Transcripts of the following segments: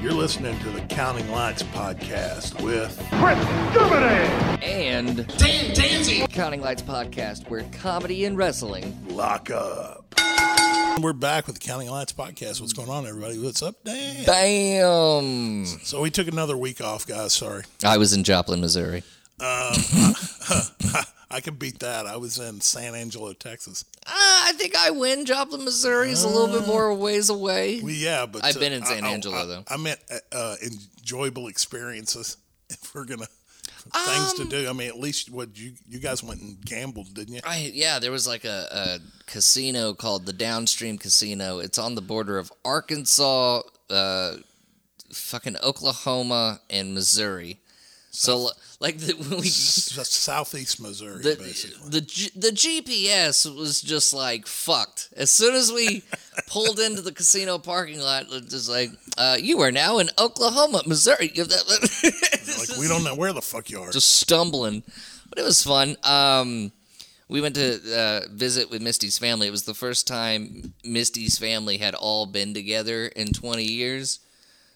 You're listening to the Counting Lights podcast with and Dan Danzy. Counting Lights podcast, where comedy and wrestling. Lock Up. We're back with the Counting Lights podcast. What's going on, everybody? What's up, Dan? Bam! So we took another week off, guys. Sorry. I was in Joplin, Missouri. Um, I can beat that. I was in San Angelo, Texas. Uh, I think I win. Joplin, Missouri is a little bit more ways away. Well, yeah, but I've uh, been in San I- Angelo, I, though. I meant uh, uh, enjoyable experiences. If we're gonna things Um, to do, I mean, at least what you you guys went and gambled, didn't you? I, yeah, there was like a, a casino called the Downstream Casino. It's on the border of Arkansas, uh, fucking Oklahoma, and Missouri. So, like, the, when we, Southeast Missouri, the, basically. the the GPS was just like fucked. As soon as we pulled into the casino parking lot, it was just like, uh, you are now in Oklahoma, Missouri. like we don't know where the fuck you are. just stumbling, but it was fun. Um, we went to uh, visit with Misty's family. It was the first time Misty's family had all been together in 20 years.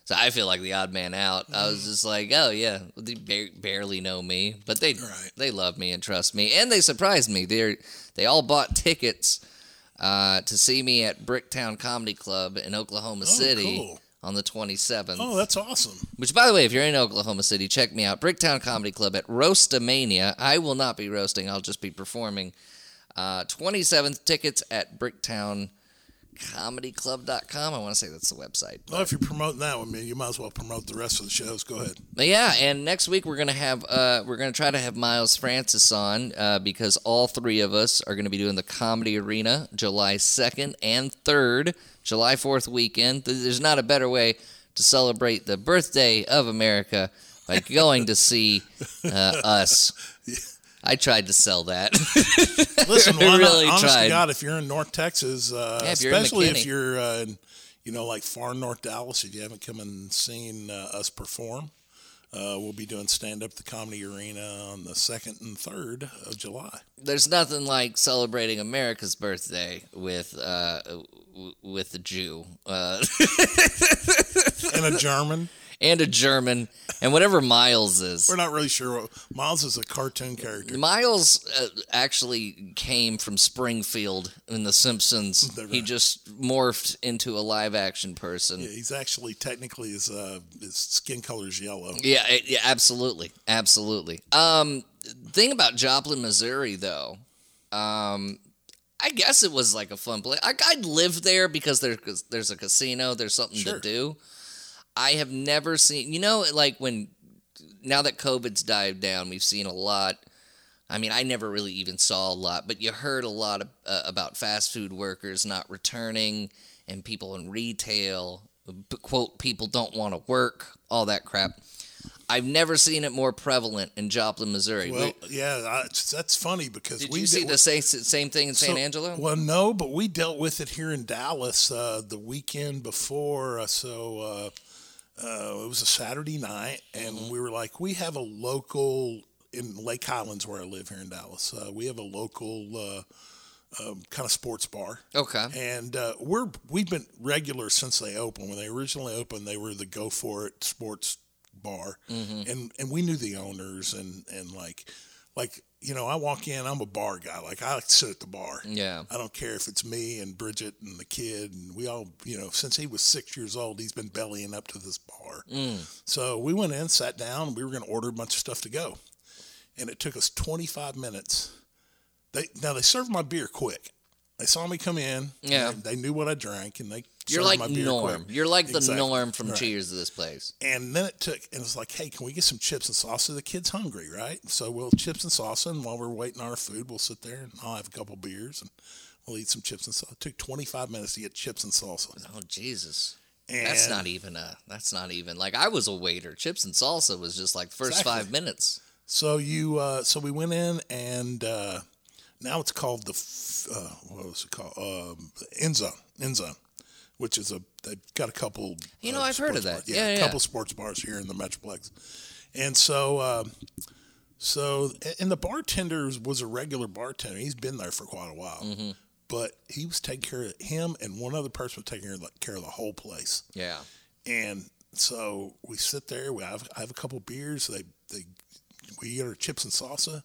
So I feel like the odd man out. I was just like, oh yeah, they ba- barely know me, but they Right. they love me and trust me, and they surprised me. They they all bought tickets uh, to see me at Bricktown Comedy Club in Oklahoma City cool. on the 27th. oh, that's awesome. Which, by the way, if you're in Oklahoma City, check me out. Bricktown Comedy Club at Roastamania. I will not be roasting, I'll just be performing. Uh, 27th tickets at bricktowncomedyclub.com. I want to say that's the website. Well, if you're promoting that one, man, you might as well promote the rest of the shows. Go ahead. But yeah, and next week we're gonna have uh, we're gonna try to have Miles Francis on uh, because all three of us are gonna be doing the Comedy Arena July second and third, July fourth weekend. There's not a better way to celebrate the birthday of America by going to see uh, us. I tried to sell that. Listen, why really not? Honest tried. to God, if you're in North Texas, uh, Yeah, if you're especially if you're, uh, you know, like far north Dallas, if you haven't come and seen uh, us perform, uh, we'll be doing stand up at the Comedy Arena on the second and third of July. There's nothing like celebrating America's birthday with uh, w- with a Jew. Uh, And a German. and a German, and whatever Miles is. We're not really sure. What, Miles is a cartoon character. Miles uh, actually came from Springfield in The Simpsons. They're He just morphed into a live action person. Yeah, he's actually technically his uh, his skin color is yellow. Yeah, yeah, absolutely, absolutely. Um, thing about Joplin, Missouri, though, um, I guess it was like a fun place. I, I'd live there because there's there's a casino, there's something Sure. to do. I have never seen, you know, like when now that COVID's died down, we've seen a lot. I mean, I never really even saw a lot, but you heard a lot of, uh, about fast food workers not returning and people in retail, quote, people don't want to work, all that crap. I've never seen it more prevalent in Joplin, Missouri. Well, We- yeah, I, that's funny because did we you see did- the same, same thing in San So- Angelo? Well, no, but we dealt with it here in Dallas uh, the weekend before. Uh, so uh, it was a Saturday night, and Mm-hmm. we were like, we have a local in Lake Highlands where I live here in Dallas. Uh, we have a local uh, um, kind of sports bar. Okay. And uh, we're we've been regular since they opened. When they originally opened, they were the Go For It Sports Bar, Mm-hmm. and and we knew the owners and and like like you know I walk in, I'm a bar guy. Like I like to sit at the bar. Yeah. I don't care if it's me and Bridget and the kid, and we all you know since he was six years old, he's been bellying up to this bar. Mm. So we went in, sat down, we were going to order a bunch of stuff to go, and it took us 25 minutes. They now they served my beer quick. They saw me come in. Yeah. and They knew what I drank, and they You're like my beer Norm. quick. You're like the Exactly. Norm from Right. Cheers to this place. And then it took, and it was like, hey, can we get some chips and salsa? The kid's hungry, right? So we'll chips and salsa, and while we're waiting on our food, we'll sit there and I'll have a couple beers and we'll eat some chips and salsa. It took 25 minutes to get chips and salsa. Oh Jesus. And That's not even a. That's not even like I was a waiter. Chips and salsa was just like first Exactly. five minutes. So you, uh, so we went in, and uh, now it's called the, uh, what was it called? Um, End Zone, which is a they've got a couple. You know, uh, I've heard of that. bars. Yeah, a couple sports bars here in the Metroplex, and so. Um, So, and the bartender was a regular bartender. He's been there for quite a while, Mm-hmm. but he was taking care of him, and one other person was taking care of the, care of the whole place. Yeah. And so we sit there. We have, I have a couple beers. They they we eat our chips and salsa.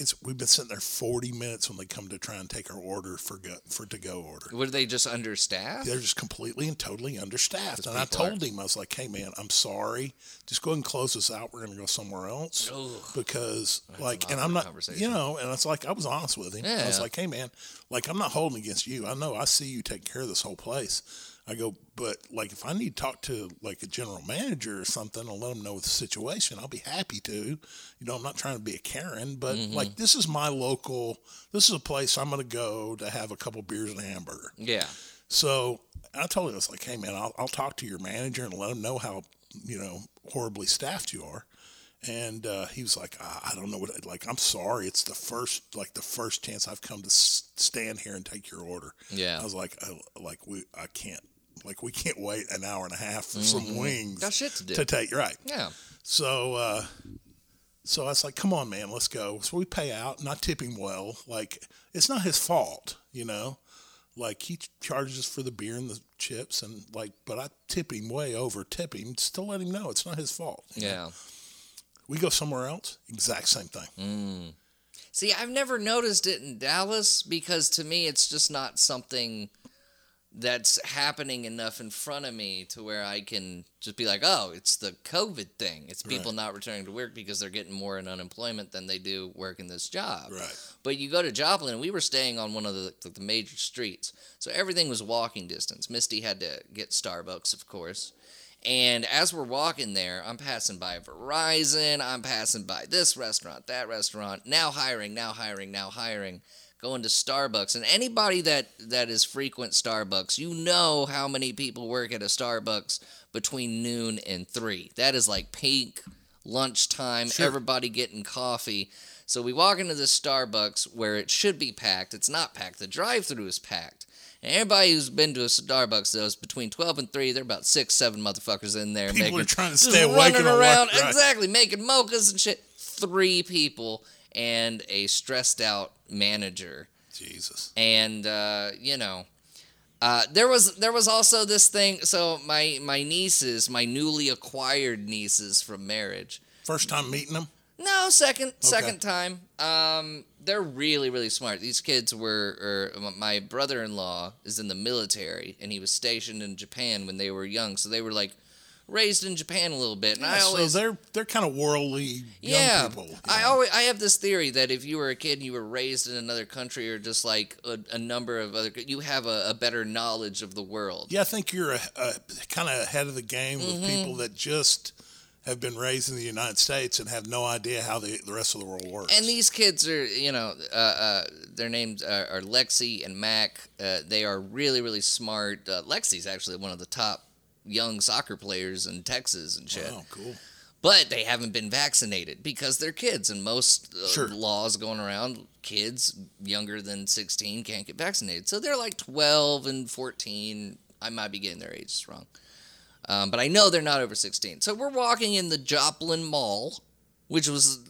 It's we've been sitting there forty minutes when they come to try and take our order for go, for to go order. Were they just understaffed? They're just completely and totally understaffed. And I people are- told him I was like, "Hey man, I'm sorry. Just go ahead and close this out. We're going to go somewhere else Ugh. because like, and I'm not, you know, and it's like I was honest with him. I was like, "Hey man, like I'm not holding against you. I know I see you taking care of this whole place." I go, but like if I need to talk to like a general manager or something and let them know the situation, I'll be happy to. You know, I'm not trying to be a Karen, but Mm-hmm. like this is my local. This is a place I'm going to go to have a couple beers and a hamburger. Yeah. So I told him, I was like, hey, man, I'll, I'll talk to your manager and let him know how, you know, horribly staffed you are. And uh, he was like, I, I don't know what, like, I'm sorry. It's the first, like, the first chance I've come to s- stand here and take your order. Yeah. I was like, I, like, we, I can't, like, we can't wait an hour and a half for some wings Got shit to do. to take, right. Yeah. So, uh, so I was like, come on, man, let's go. So we pay out not tipping well. Like, it's not his fault, you know? Like, he charges for the beer and the chips, and like, but I tip him way over tip him, still let him know it's not his fault. you know? Yeah. We go somewhere else, exact same thing. Mm. See, I've never noticed it in Dallas because to me it's just not something that's happening enough in front of me to where I can just be like, oh, it's the COVID thing. It's people not returning to work because they're getting more in unemployment than they do working this job. Right. But you go to Joplin, and we were staying on one of the, the major streets, so everything was walking distance. Misty had to get Starbucks, of course. And as we're walking there, I'm passing by Verizon, I'm passing by this restaurant, that restaurant, now hiring, now hiring, now hiring, going to Starbucks. And anybody that, that is frequent Starbucks, you know how many people work at a Starbucks between noon and 3. That is like peak lunchtime, Sure. everybody getting coffee. So we walk into this Starbucks where it should be packed. It's not packed. The drive-through is packed. And everybody who's been to a Starbucks knows between twelve and three, there are about six, seven motherfuckers in there People making are trying to stay awake running around, right. exactly making mochas and shit. Three people and a stressed out manager. Jesus. and uh, you know uh, there was there was also this thing so my my nieces my newly acquired nieces from marriage. First time meeting them? no second second time. Um, they're really really smart. These kids were or my brother-in-law is in the military and he was stationed in japan when they were young. So they were like raised in japan a little bit and i always so they're they're kind of worldly young yeah, people. you I know. always I have this theory that if you were a kid and you were raised in another country or just like a, a number of other, you have a, a better knowledge of the world. Yeah, I think you're a, a, kind of ahead of the game Mm-hmm. with people that just have been raised in the United States and have no idea how the, the rest of the world works. And these kids are, you know, uh, uh, their names are, are Lexi and Mac. Uh, they are really, really smart. Uh, Lexi's actually one of the top young soccer players in Texas and shit. oh, cool. But they haven't been vaccinated because they're kids, and most uh, Sure. laws going around, kids younger than 16 can't get vaccinated. So they're like 12 and 14. I might be getting their ages wrong. Um, but I know they're not over 16. So we're walking in the Joplin Mall, which was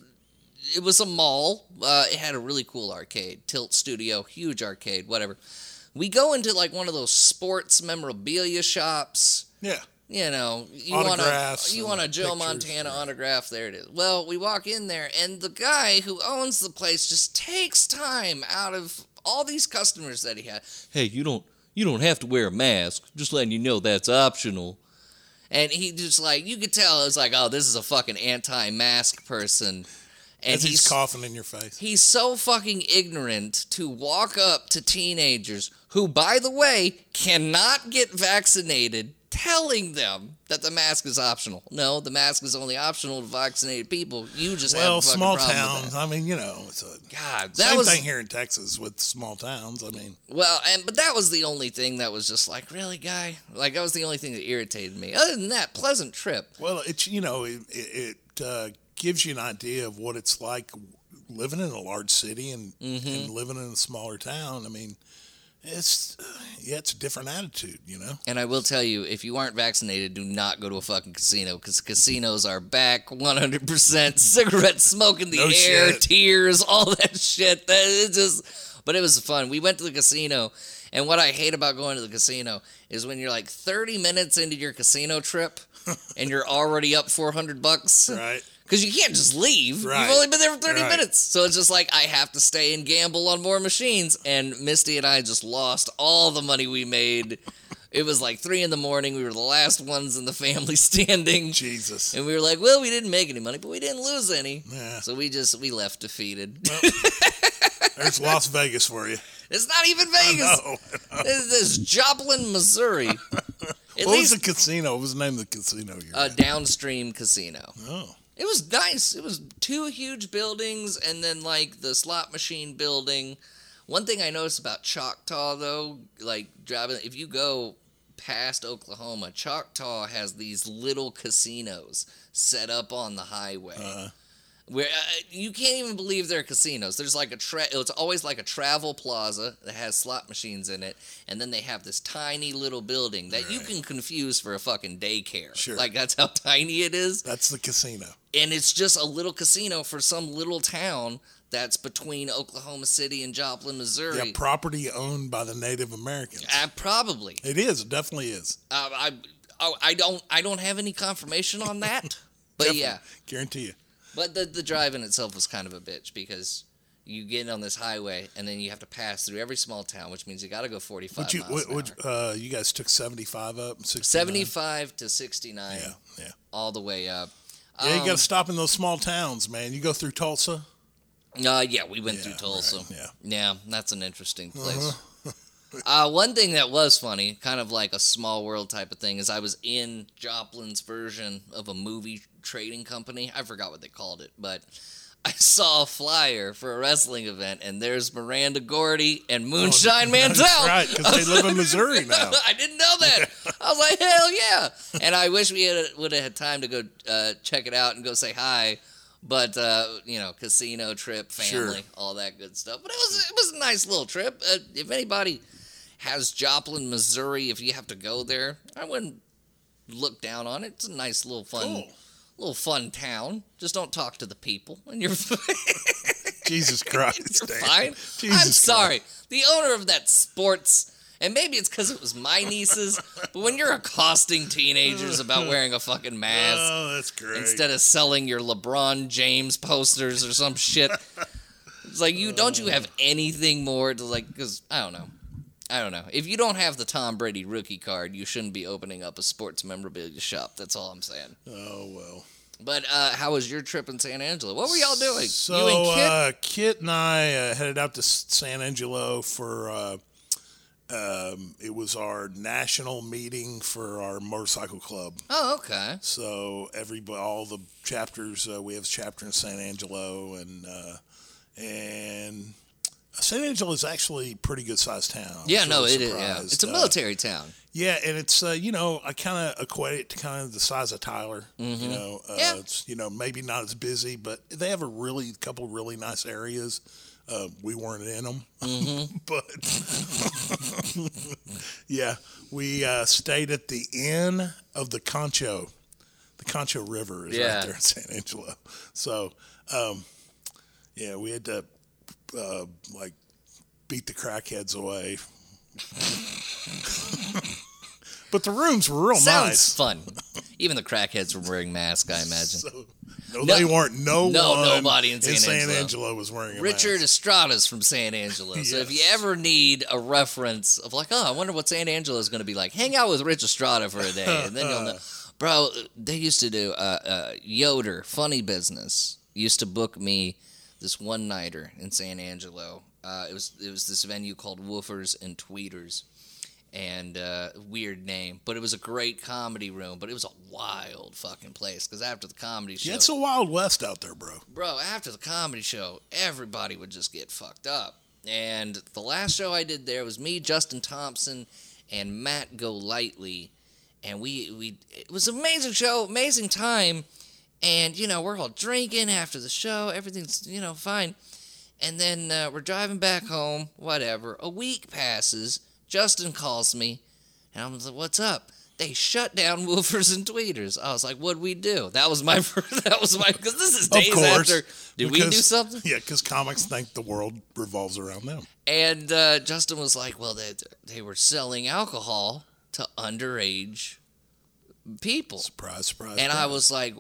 it was a mall. Uh, it had a really cool arcade, Tilt Studio, huge arcade, whatever. We go into like one of those sports memorabilia shops Yeah. you know, you want Autographs a you want a Joe pictures, Montana yeah. autograph. There it is. Well, we walk in there, and the guy who owns the place just takes time out of all these customers that he had. Hey, you don't you don't have to wear a mask. Just letting you know that's optional. And he just like you could tell it's like, oh, this is a fucking anti-mask person. And As he's he's coughing in your face. He's so fucking ignorant to walk up to teenagers who, by the way, cannot get vaccinated, telling them that the mask is optional. No, the mask is only optional to vaccinated people. You just have Well, a small towns. I mean, you know, it's a God, that same was thing here in Texas with small towns. I mean, well, and but that was the only thing that was just like, really, guy. Like that was the only thing that irritated me. Other than that, pleasant trip. well, it's you know, it, it, it uh, gives you an idea of what it's like living in a large city and, Mm-hmm. and living in a smaller town. I mean, it's yeah, it's a different attitude, you know. And I will tell you, if you aren't vaccinated, do not go to a fucking casino because casinos are back 100%. Cigarette smoke in the No air, shit. tears, all that shit. That is just, but it was fun. We went to the casino, and what I hate about going to the casino is when you're like 30 minutes into your casino trip and you're already up 400 bucks. Right. Because you can't just leave. Right. You've only been there for 30 Right. minutes. So it's just like, I have to stay and gamble on more machines. And Misty and I just lost all the money we made. It was like 3 in the morning. We were the last ones in the family standing. Jesus. And we were like, well, we didn't make any money, but we didn't lose any. Yeah. So we just, we left defeated. There's Las Vegas for you. it's not even Vegas. No. This is Joplin, Missouri. At What was least the casino? What was the name of the casino a at? downstream casino. Oh. It was nice. It was two huge buildings and then like the slot machine building. One thing I noticed about Choctaw though, like driving if you go past Oklahoma, Choctaw has these little casinos set up on the highway. Uh, where uh, you can't even believe they're casinos. There's like a tra- it's always like a travel plaza that has slot machines in it, and then they have this tiny little building that you can confuse for a fucking daycare. Sure. Like that's how tiny it is that's the casino. and it's just a little casino for some little town that's between Oklahoma City and Joplin, Missouri. Yeah, property owned by the Native Americans. Uh, probably. It is. It definitely is. Uh, I, I I don't I don't have any confirmation on that, but Definitely. yeah. Guarantee you. But the the drive in itself was kind of a bitch because you get on this highway and then you have to pass through every small town, which means you got to go 45 What you, miles what, an what, uh, you guys took 75 up? 69? 75 to 69, Yeah, yeah. all the way up. Yeah, you Um, got to stop in those small towns, man. You go through Tulsa. Uh, yeah, we went Yeah, through Tulsa. right, yeah. Yeah, that's an interesting place. uh, one thing that was funny, kind of like a small world type of thing, is I was in Joplin's version of a movie trading company. I forgot what they called it, but I saw a flyer for a wrestling event, and there's Miranda Gordy and Moonshine Mantell. Oh, That's right, because they live in Missouri now. I didn't know that. I was like, hell yeah! And I wish we had would have had time to go uh, check it out and go say hi. But uh, you know, casino trip, family, Sure. all that good stuff. But it was it was a nice little trip. Uh, if anybody has Joplin, Missouri, if you have to go there, I wouldn't look down on it. It's a nice little fun, Cool. Little fun town. Just don't talk to the people, and you're Jesus Christ. you're fine. Jesus I'm sorry. The owner of that sports, and maybe it's because it was my nieces, but when you're accosting teenagers about wearing a fucking mask Oh, that's great. instead of selling your LeBron James posters or some shit, it's like you don't you have anything more to like? Because I don't know. I don't know. If you don't have the Tom Brady rookie card, you shouldn't be opening up a sports memorabilia shop. That's all I'm saying. oh, well. But uh, how was your trip in San Angelo? What were y'all doing? So, you and Kit? Uh, Kit and I uh, headed out to San Angelo for. Uh, um, it was our national meeting for our motorcycle club. oh, okay. So everybody, all the chapters, uh, we have a chapter in San Angelo, and uh, and San Angelo is actually a pretty good sized town. Yeah, no, it is. Yeah, it's a Uh, military town. yeah, and it's uh, you know I kind of equate it to kind of the size of Tyler. You know, uh, Mm-hmm. Yeah. it's you know maybe not as busy, but they have a really couple really nice areas. Uh, we weren't in them, Mm-hmm. but yeah, we uh, stayed at the inn of the Concho. The Concho River is Yeah. right there in San Angelo. So, um, yeah, we had to uh, like beat the crackheads away. but the rooms were real nice. Sounds nice. fun. Even the crackheads were wearing masks, I imagine. So, no, No- they weren't. No, no, one nobody in San Angelo. Angelo was wearing a Richard mask. Estrada's from San Angelo. So if you ever need a reference of like, oh, I wonder what San Angelo is going to be like, hang out with Rich Estrada for a day, and then you'll know. Bro, they used to do uh, uh, Yoder Funny Business. Used to book me this one nighter in San Angelo. Uh, it was it was this venue called Woofers and Tweeters, and uh, weird name, but it was a great comedy room. But it was a wild fucking place because after the comedy show, Yeah, it's a wild west out there, bro. bro, after the comedy show, everybody would just get fucked up. And the last show I did there was me, Justin Thompson, and Matt Golightly. And we, we it was an amazing show, amazing time. And, you know, we're all drinking after the show, everything's, you know, fine. And then uh, we're driving back home, whatever. A week passes. Justin calls me, and I'm like, "What's up?" They shut down Woofers and Tweeters. I was like, "What'd we do?" That was my first. That was my because this is days after. Did we do something? Yeah, because comics think the world revolves around them. And uh, Justin was like, "Well, they they were selling alcohol to underage people." Surprise, surprise. And I was like,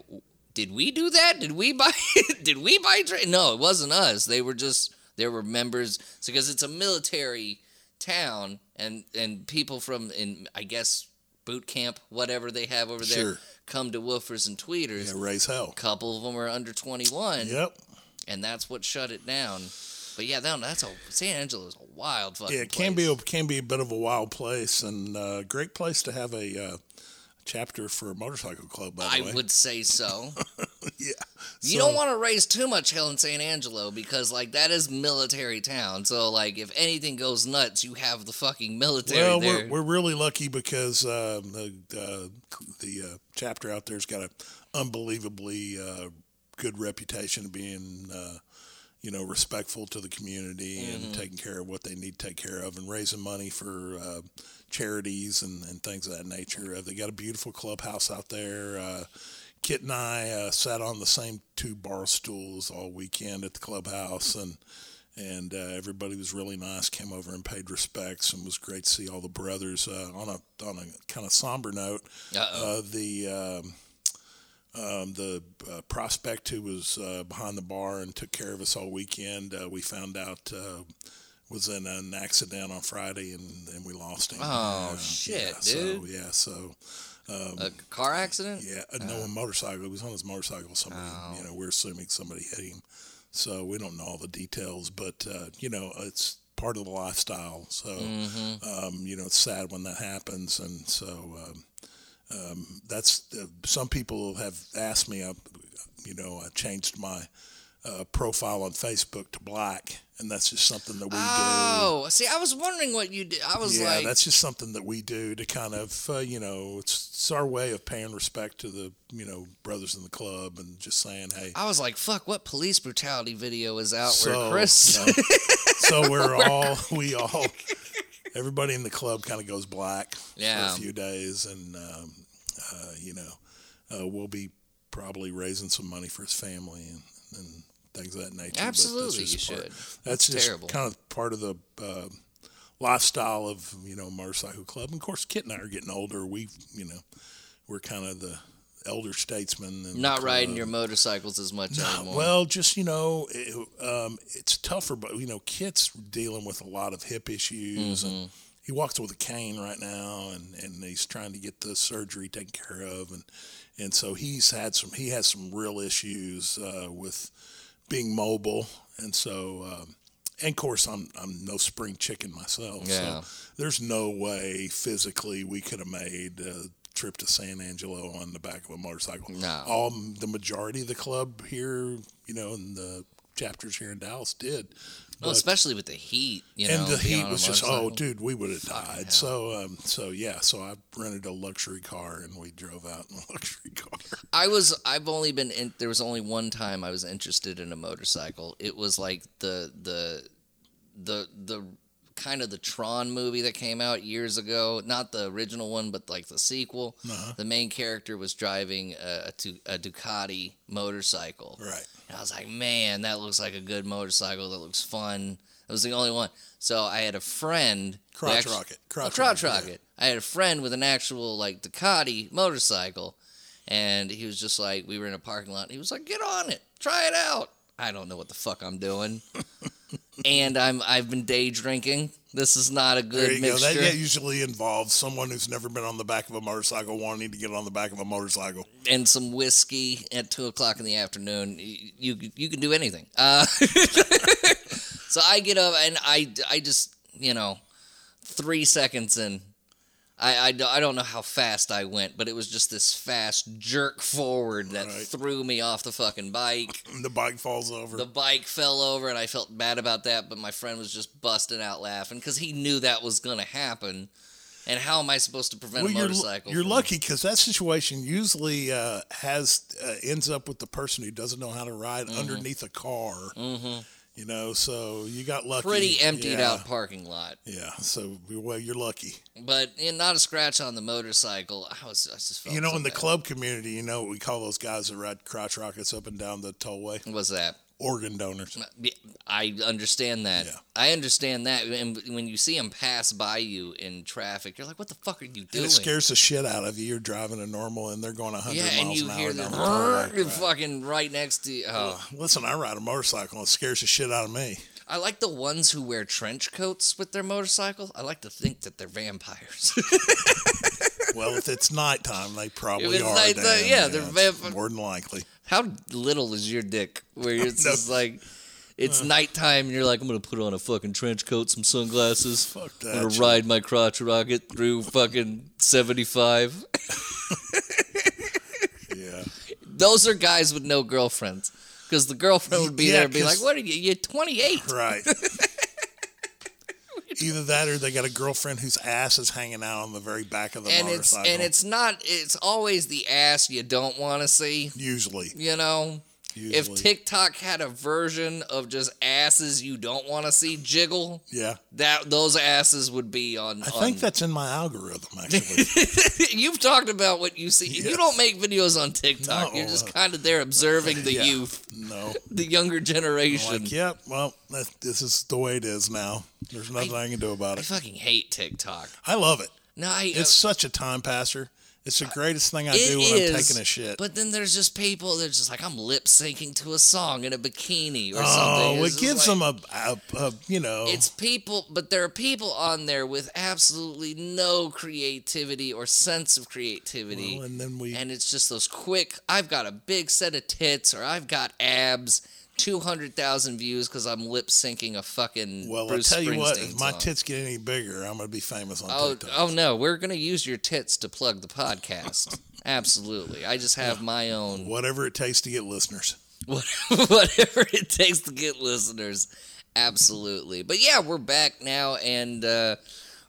"Did we do that? Did we buy? did we buy? Tra-? No, it wasn't us. They were just there were members because it's a military town, and and people from in I guess boot camp, whatever they have over there, Sure. come to Woofers and Tweeters. yeah, raise hell. A couple of them are under twenty one, Yep. and that's what shut it down. But yeah, that, that's a San Angelo is a wild fucking. Yeah, it can place. be a, can be a bit of a wild place and uh, great place to have a uh, chapter for a motorcycle club. By the way. I way, would say so. yeah. You So- don't want to raise too much hell in San Angelo because, like, that is military town. So, like, if anything goes nuts, you have the fucking military Well, there. we're, we're really lucky because uh, the uh, the uh, chapter out there's got an unbelievably uh, good reputation of being, uh, you know, respectful to the community Mm-hmm. and taking care of what they need to take care of and raising money for uh, charities and, and things of that nature. Uh, they got a beautiful clubhouse out there. Uh, Kit and I uh, sat on the same two bar stools all weekend at the clubhouse and and uh, everybody was really nice. Came over and paid respects, and was great to see all the brothers. Uh, on a on a kind of somber note, uh, the um, um, the uh, prospect who was uh, behind the bar and took care of us all weekend, uh, we found out uh, was in an accident on Friday, and, and we lost him. Oh, Uh, shit, yeah, So, dude. yeah, so. Um, a car accident? yeah, uh, no, a motorcycle. He was on his motorcycle. Somebody, Oh. you know, we're assuming somebody hit him. So we don't know all the details, but uh, you know, it's part of the lifestyle. So Mm-hmm. um, you know, it's sad when that happens, and so um, um, that's uh, some people have asked me. I, you know, I changed my uh, profile on Facebook to black, and that's just something that we do. Oh, see, I was wondering what you did. I was Yeah, like, that's just something that we do to kind of, uh, you know, it's, it's our way of paying respect to the, you know, brothers in the club and just saying, hey. I was like, fuck, what police brutality video is out So, where Chris? so we're all, we all, everybody in the club kind of goes black Yeah. for a few days, and um, uh, you know, uh, we'll be probably raising some money for his family and, and things of that nature. Absolutely, you part- should. That's, That's just terrible. kind of part of the. Uh, lifestyle of you know motorcycle club. And of course, Kit and I are getting older. We you know we're kind of the elder statesmen. Not riding your motorcycles as much No, anymore. well, just you know, it, um, it's tougher. But you know, Kit's dealing with a lot of hip issues, Mm-hmm. and he walks with a cane right now, and, and he's trying to get the surgery taken care of, and and so he's had some. He has some real issues uh, with being mobile, and so. Um, and of course, I'm I'm no spring chicken myself. Yeah. So there's no way physically we could have made a trip to San Angelo on the back of a motorcycle. No. All the majority of the club here, you know, and the chapters here in Dallas did. Well, especially with the heat, you know. and the heat was just oh dude we would have died so um so yeah so i rented a luxury car and we drove out in a luxury car I was I've only been in there was only one time I was interested in a motorcycle. It was like the the the the kind of the Tron movie that came out years ago, not the original one but like the sequel. Uh-huh. The main character was driving a, a, a Ducati motorcycle. right And I was like, "Man, that looks like a good motorcycle. That looks fun." It was the only one. So I had a friend crotch actu- rocket a crotch, crotch yeah. rocket. I had a friend with an actual like Ducati motorcycle, and he was just like, we were in a parking lot. And he was like, "Get on it, try it out." I don't know what the fuck I'm doing, and I'm I've been day drinking. This is not a there good you go that mixture. usually involves someone who's never been on the back of a motorcycle wanting to get on the back of a motorcycle and some whiskey at two o'clock in the afternoon. You you, you can do anything. Uh, so I get up and I I just you know three seconds in. I, I, I don't know how fast I went, but it was just this fast jerk forward that Right. threw me off the fucking bike. the bike falls over The bike fell over, and I felt bad about that. But my friend was just busting out laughing because he knew that was going to happen. And how am I supposed to prevent well, a you're, motorcycle? you're from- lucky because that situation usually uh, has uh, ends up with the person who doesn't know how to ride Mm-hmm. underneath a car, Mhm. You know, so you got lucky. Pretty emptied Yeah. out parking lot. Yeah, so well, you're lucky. But eh, not a scratch on the motorcycle. I was I just felt You know, so in the club community, you know what we call those guys that ride crotch rockets up and down the tollway? What's that? Organ donors. I understand that. Yeah. I understand that. And when you see them pass by you in traffic, you're like, "What the fuck are you And doing?" it scares the shit out of you. You're driving a normal and they're going 100 yeah, and miles you an hour hear the down the. "Brrr," fucking right next to you. Oh. Listen, I ride a motorcycle and it scares the shit out of me. I like the ones who wear trench coats with their motorcycle. I like to think that they're vampires. Well, if it's nighttime, they probably are. nighttime, Dan. yeah, they're vampires. more than likely. How little is your dick? Where it's just like, it's uh. nighttime and you're like, I'm gonna put on a fucking trench coat, some sunglasses. Fuck I'm that. gonna shit. ride my crotch rocket through fucking 75. Yeah. Those are guys with no girlfriends. Because the girlfriend would be Yeah, there and be like, What are you? You're 28. Right. Either that or they got a girlfriend whose ass is hanging out on the very back of the And it's motorcycle. and it's not it's always the ass you don't want to see, usually. you know. Usually. If TikTok had a version of just asses you don't want to see jiggle, yeah. that those asses would be on. I on think that's in my algorithm, actually. You've talked about what you see. You don't make videos on TikTok. No. You're just kind of there observing the Yeah. youth, no. the younger generation. Like, yep, well, that, this is the way it is now. There's nothing I, can do about it. I fucking hate TikTok. I love it. No, I, It's uh, such a time passer. It's the greatest thing I It do when is, I'm taking a shit. But then there's just people that are just like, I'm lip syncing to a song in a bikini or oh, something. It's it gives like- them a, a, a, you know, It's people, but there are people on there with absolutely no creativity or sense of creativity. well, and then we, and it's just those quick, I've got a big set of tits or I've got abs, 200,000 views because I'm lip syncing a fucking well, Bruce I tell you what, if my song. tits get any bigger, I'm going to be famous on Oh, TikTok. oh no, we're going to use your tits to plug the podcast. Absolutely. I just have my own Whatever it takes to get listeners. whatever it takes to get listeners. Absolutely. But yeah, we're back now and uh,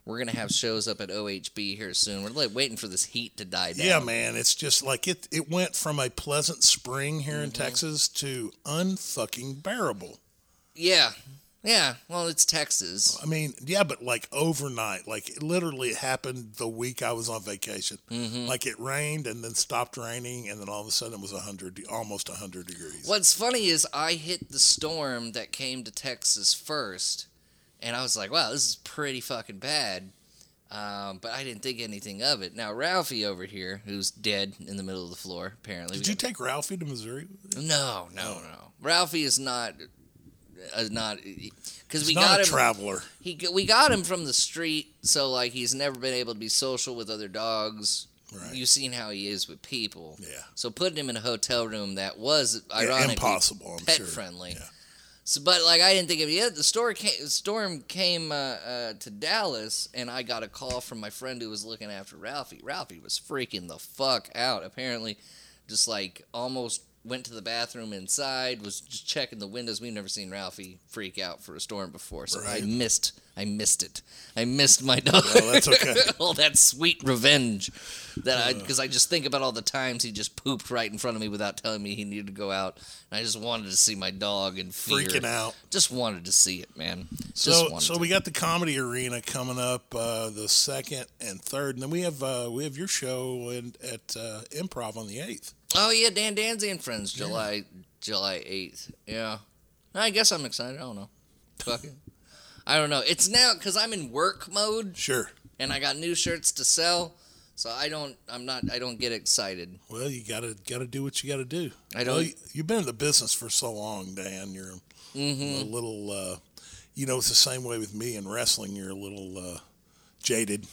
we're going to have shows up at OHB here soon. We're like waiting for this heat to die down. Yeah, man, it's just like it. It went from a pleasant spring here in Mm-hmm. Texas to unfucking bearable. Yeah. Yeah. Well, it's Texas. I mean, yeah, but like overnight, like it literally it happened the week I was on vacation. Mm-hmm. Like it rained and then stopped raining, and then all of a sudden it was hundred, almost hundred degrees. What's funny is I hit the storm that came to Texas first, and I was like, wow, this is pretty fucking bad. Um, but I didn't think anything of it. Now, Ralphie over here, who's dead in the middle of the floor, apparently. Did you take Ralphie to Missouri? No, no, no. Ralphie is not, uh, not, because we not got a him. traveler. he we got him from the street, so like he's never been able to be social with other dogs. Right. You've seen how he is with people. Yeah. So putting him in a hotel room that was Yeah, ironically impossible. I'm pet sure. friendly. Yeah. So, but like I didn't think of it yet. The storm came, storm came uh, uh, to Dallas, and I got a call from my friend who was looking after Ralphie. Ralphie was freaking the fuck out. Apparently, just like almost went to the bathroom inside. Was just checking the windows. We've never seen Ralphie freak out for a storm before, so Right. I missed. I missed it. I missed my dog. Well, that's okay. all that sweet revenge that I because I just think about all the times he just pooped right in front of me without telling me he needed to go out. And I just wanted to see my dog in fear. Freaking out. Just wanted to see it, man. Just So, so to. we got the comedy arena coming up uh, the second and third, and then we have uh, we have your show in, at uh, Improv on the eighth. Oh yeah, Dan Danzy and friends, July July eighth. Yeah, I guess I'm excited. I don't know. Fuck it. I don't know. It's now because I'm in work mode Sure. and I got new shirts to sell. So I don't. I'm not. I don't get excited. Well, you gotta gotta do what you gotta do. I Well, don't- you, you've been in the business for so long, Dan. You're Mm-hmm. a little. Uh, you know, it's the same way with me in wrestling. You're a little uh, jaded.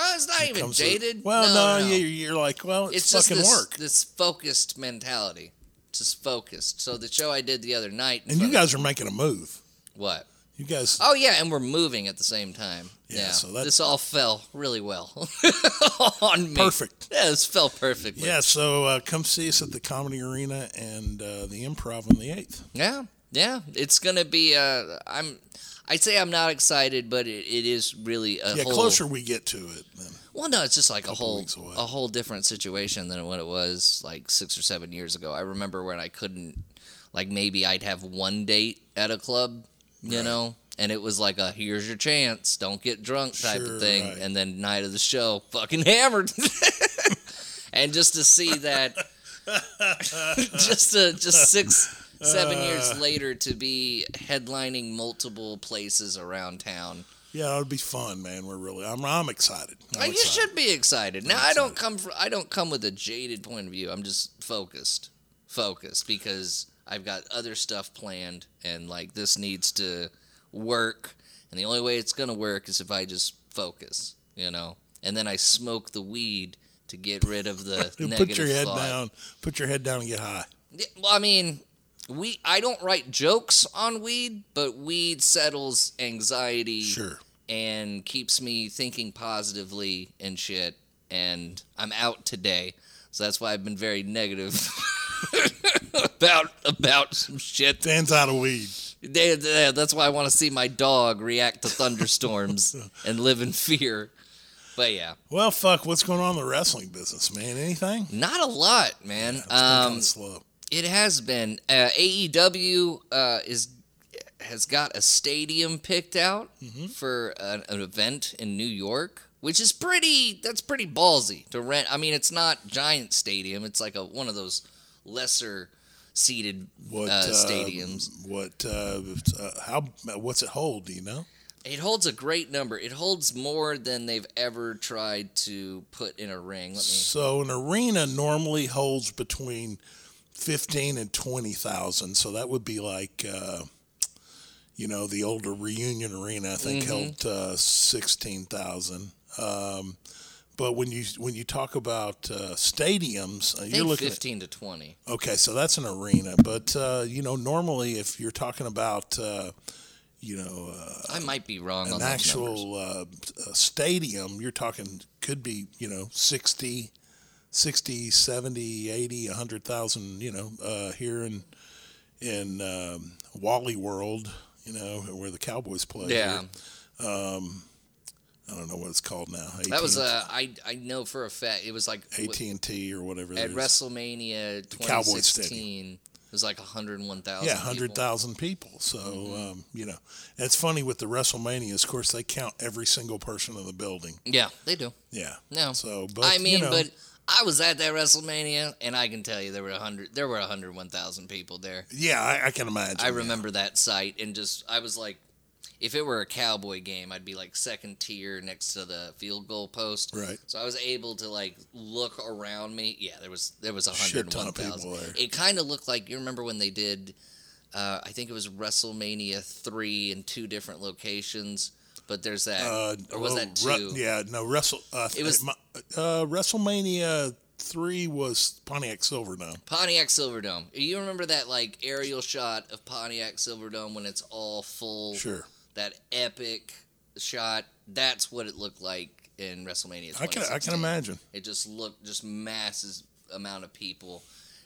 Oh, it's not even Comes to- jaded. well, no, no, no. You're, you're like, well, it's, it's just fucking this, work. this focused mentality. Just focused. So the show I did the other night. And you front of- guys are making a move. what? You guys, Oh yeah, and we're moving at the same time. Yeah, Yeah, so that's- this all fell really well on me. perfect. Yeah, this fell perfectly. Yeah, so uh, come see us at the Comedy Arena and uh, the Improv on the eighth. yeah, yeah. It's gonna be. Uh, I'm. I'd say I'm not excited, but it, it is really a Yeah, whole. closer we get to it, then Well, no, it's just like a whole a whole different situation than what it was like six or seven years ago. I remember when I couldn't like maybe I'd have one date at a club, you Right. know, and it was like a here's your chance, don't get drunk type Sure, of thing, right. and then night of the show, fucking hammered, and just to see that, just to just six. Seven Uh. years later, to be headlining multiple places around town, Yeah, it would be fun, man. We're really. I'm. I'm excited. I'm Uh, you excited. should be excited. Now I don't come from I don't come with a jaded point of view. I'm just focused. Focused because I've got other stuff planned and like this needs to work and the only way it's going to work is if I just focus, you know. And then I smoke the weed to get rid of the negative put your head thought. down. Put your head down and get high. Yeah, Well, I mean, we I don't write jokes on weed, but weed settles anxiety Sure. and keeps me thinking positively and shit. And I'm out today, so that's why I've been very negative about about some shit. Dan's out of weed. They- they- That's why I want to see my dog react to thunderstorms and live in fear. But yeah, Well, fuck. What's going on in the wrestling business, man? Anything? not a lot, man. It's been kind Um, of slow. It has been. Uh, AEW uh, is has got a stadium picked out Mm-hmm. for an, an event in New York, which is pretty. That's pretty ballsy to rent. I mean, it's not giant stadium. It's like a one of those lesser seated What uh, uh, stadiums. What? Uh, uh, how? What's it hold? Do you know? It holds a great number. It holds more than they've ever tried to put in a ring. Let me. So an arena normally holds between fifteen and twenty thousand. So that would be like, uh, you know, the older Reunion Arena. I think Mm-hmm. held uh, sixteen thousand. Um, but when you when you talk about uh, stadiums, uh, you're looking. fifteen to twenty. Okay, so that's an arena. But uh, you know, normally if you're talking about, uh, you know, uh, I might be wrong an actual uh, uh, stadium, you're talking could be, you know, 60, 60, 70, 80, 100,000, you know, uh, here in in um, Wally World, you know, where the Cowboys play. Yeah. here. I don't know what it's called now. That was uh, I I know for a fact it was like AT&T or whatever it at. WrestleMania Cowboys 2016. It was like 101,000. Yeah, hundred thousand people. So Mm-hmm. um, you know, it's funny with the WrestleManias. Of course, they count every single person in the building. Yeah, they do. Yeah. No. So, but I mean, you know, but I was at that WrestleMania, and I can tell you there were a hundred. There were 101,000 people there. yeah, I, I can imagine. I yeah. remember that sight, and just I was like, if it were a cowboy game, I'd be like second tier next to the field goal post. Right. So I was able to like look around me. Yeah, there was there was a ton of people It kind of looked like you remember when they did. Uh, I think it was WrestleMania three in two different locations, but there's that, Uh, or was well, that Re- two? yeah, no, Wrestle. Uh, It was- uh, WrestleMania three was Pontiac Silverdome. Pontiac Silverdome. You remember that like aerial shot of Pontiac Silverdome when it's all full? Sure, That epic shot. That's what it looked like in WrestleMania. I can I can imagine. It just looked just masses amount of people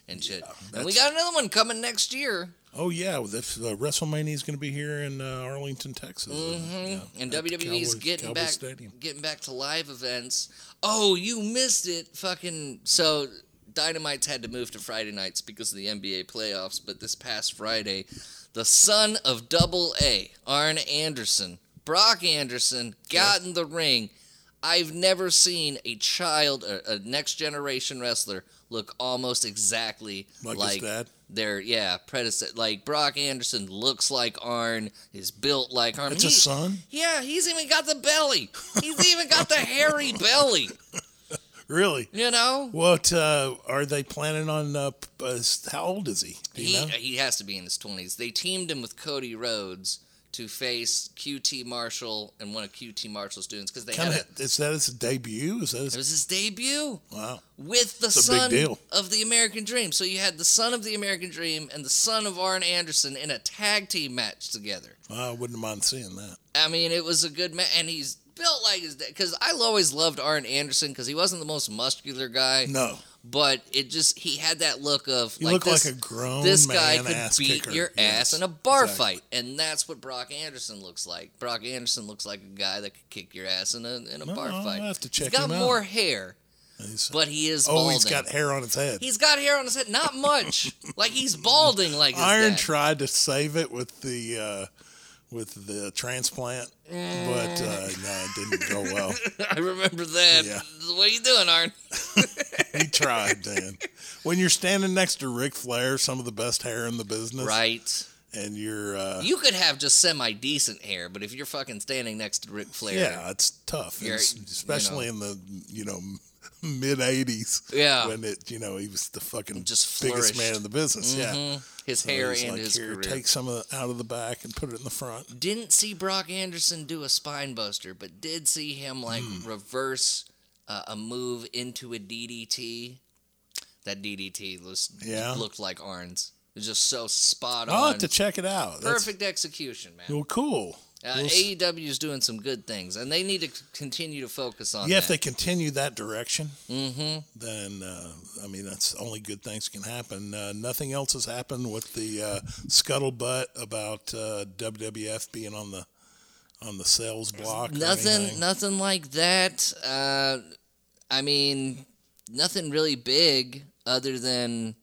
and shit. and we got another one coming next year. Oh yeah, this uh, WrestleMania is going to be here in uh, Arlington, Texas. uh, hmm yeah, and WWE's Cowboys- getting Cowboys back Stadium. getting back to live events. Oh, you missed it. Fucking so Dynamite's had to move to Friday nights because of the NBA playoffs, but this past Friday, the son of Double A, Arn Anderson, Brock Anderson, got in the ring. I've never seen a child, a, a next generation wrestler, look almost exactly Like like, their yeah predecessor. Like Brock Anderson looks like Arn, is built like Arn. That's He- his son. yeah, he's even got the belly. He's even got the hairy belly. Really? You know, What uh, are they planning on? Uh, p- uh, how old is he? He know? he has to be in his twenties. They teamed him with Cody Rhodes to face QT Marshall and one of QT Marshall's students because they Kind had a, is that his debut? Is that it was his debut Wow. with the big son of the American Dream. So you had the son of the American Dream and the son of Arn Anderson in a tag team match together. I wouldn't mind seeing that. I mean, it was a good match, and he's built like his dad. Because I always loved Arn Anderson because he wasn't the most muscular guy. No, but it just he had that look of you like look this, like a grown this guy could beat kicker. your Yes, ass in a bar exactly. fight, and that's what Brock Anderson looks like. Brock Anderson looks like a guy that could kick your ass in a in a Well, bar I'll fight. have to check He's got him out. more hair, He's- but he is oh, he's got hair on his head. He's got hair on his head, not much. like he's balding like Iron dad. tried to save it with the uh, with the transplant, but uh, no, it didn't go well. I remember that. Yeah. What are you doing, Arn? he tried, Dan. When you're standing next to Ric Flair, some of the best hair in the business, Right. and you're uh, You could have just semi decent hair, but if you're fucking standing next to Ric Flair, yeah, it's tough, You're- you especially in the you know mid '80s. Yeah. when it you know he was the fucking Just biggest flourished. man in the business. Yeah, Mhm. his So hair and like, his Here, career. take some of the, out of the back and put it in the front. Didn't see Brock Anderson do a spine buster, but did see him like Hmm. reverse uh, a move into a DDT. That DDT was, Yeah. looked like Arn's. It was just so spot I'll on. have to check it out. That's- Perfect execution, man. Well, cool. Uh, We'll AEW is doing some good things, and they need to continue to focus on yeah, that. if they continue that direction, mm-hmm. then uh, I mean that's only good things can happen. Uh, nothing else has happened with the uh, scuttlebutt about uh, WWF being on the on the sales block. Nothing, nothing like that. Uh, I mean, nothing really big other than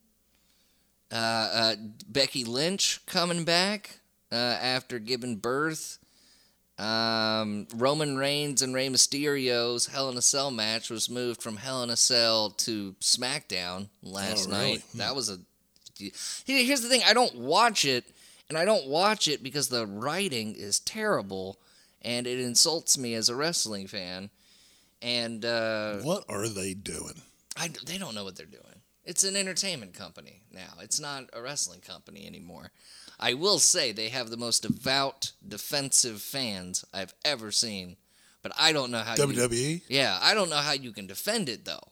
uh, uh, Becky Lynch coming back uh, after giving birth. Um, Roman Reigns and Rey Mysterio's Hell in a Cell match was moved from Hell in a Cell to SmackDown last Oh, really? night. That was a. Here's the thing: I don't watch it, and I don't watch it because the writing is terrible, and it insults me as a wrestling fan. And uh, What are they doing? I, they don't know what they're doing. It's an entertainment company now. It's not a wrestling company anymore. I will say they have the most devout defensive fans I've ever seen, but I don't know how. You, WWE. yeah, I don't know how you can defend it though.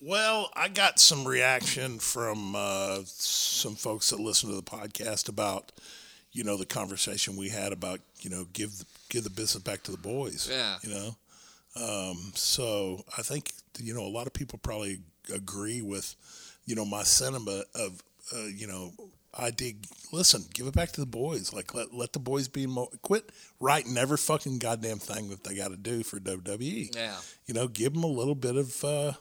Well, I got some reaction from uh, some folks that listen to the podcast about, you know, the conversation we had about, you know, give the, give the business back to the boys. Yeah. You know, um, so I think you know a lot of people probably agree with, you know, my sentiment of, uh, you know, I dig. Listen, give it back to the boys. Like let let the boys be mo- quit writing every fucking goddamn thing that they got to do for WWE Yeah, you know, give them a little bit of, uh,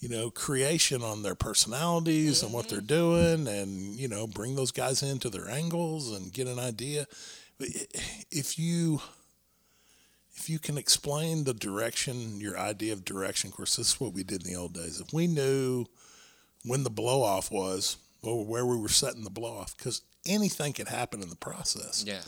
you know, creation on their personalities and what they're doing, and you know, bring those guys into their angles and get an idea. If you if you can explain the direction, your idea of direction, of course, this is what we did in the old days. If we knew when the blow off was, or where we were setting the blow off, because anything could happen in the process. yeah,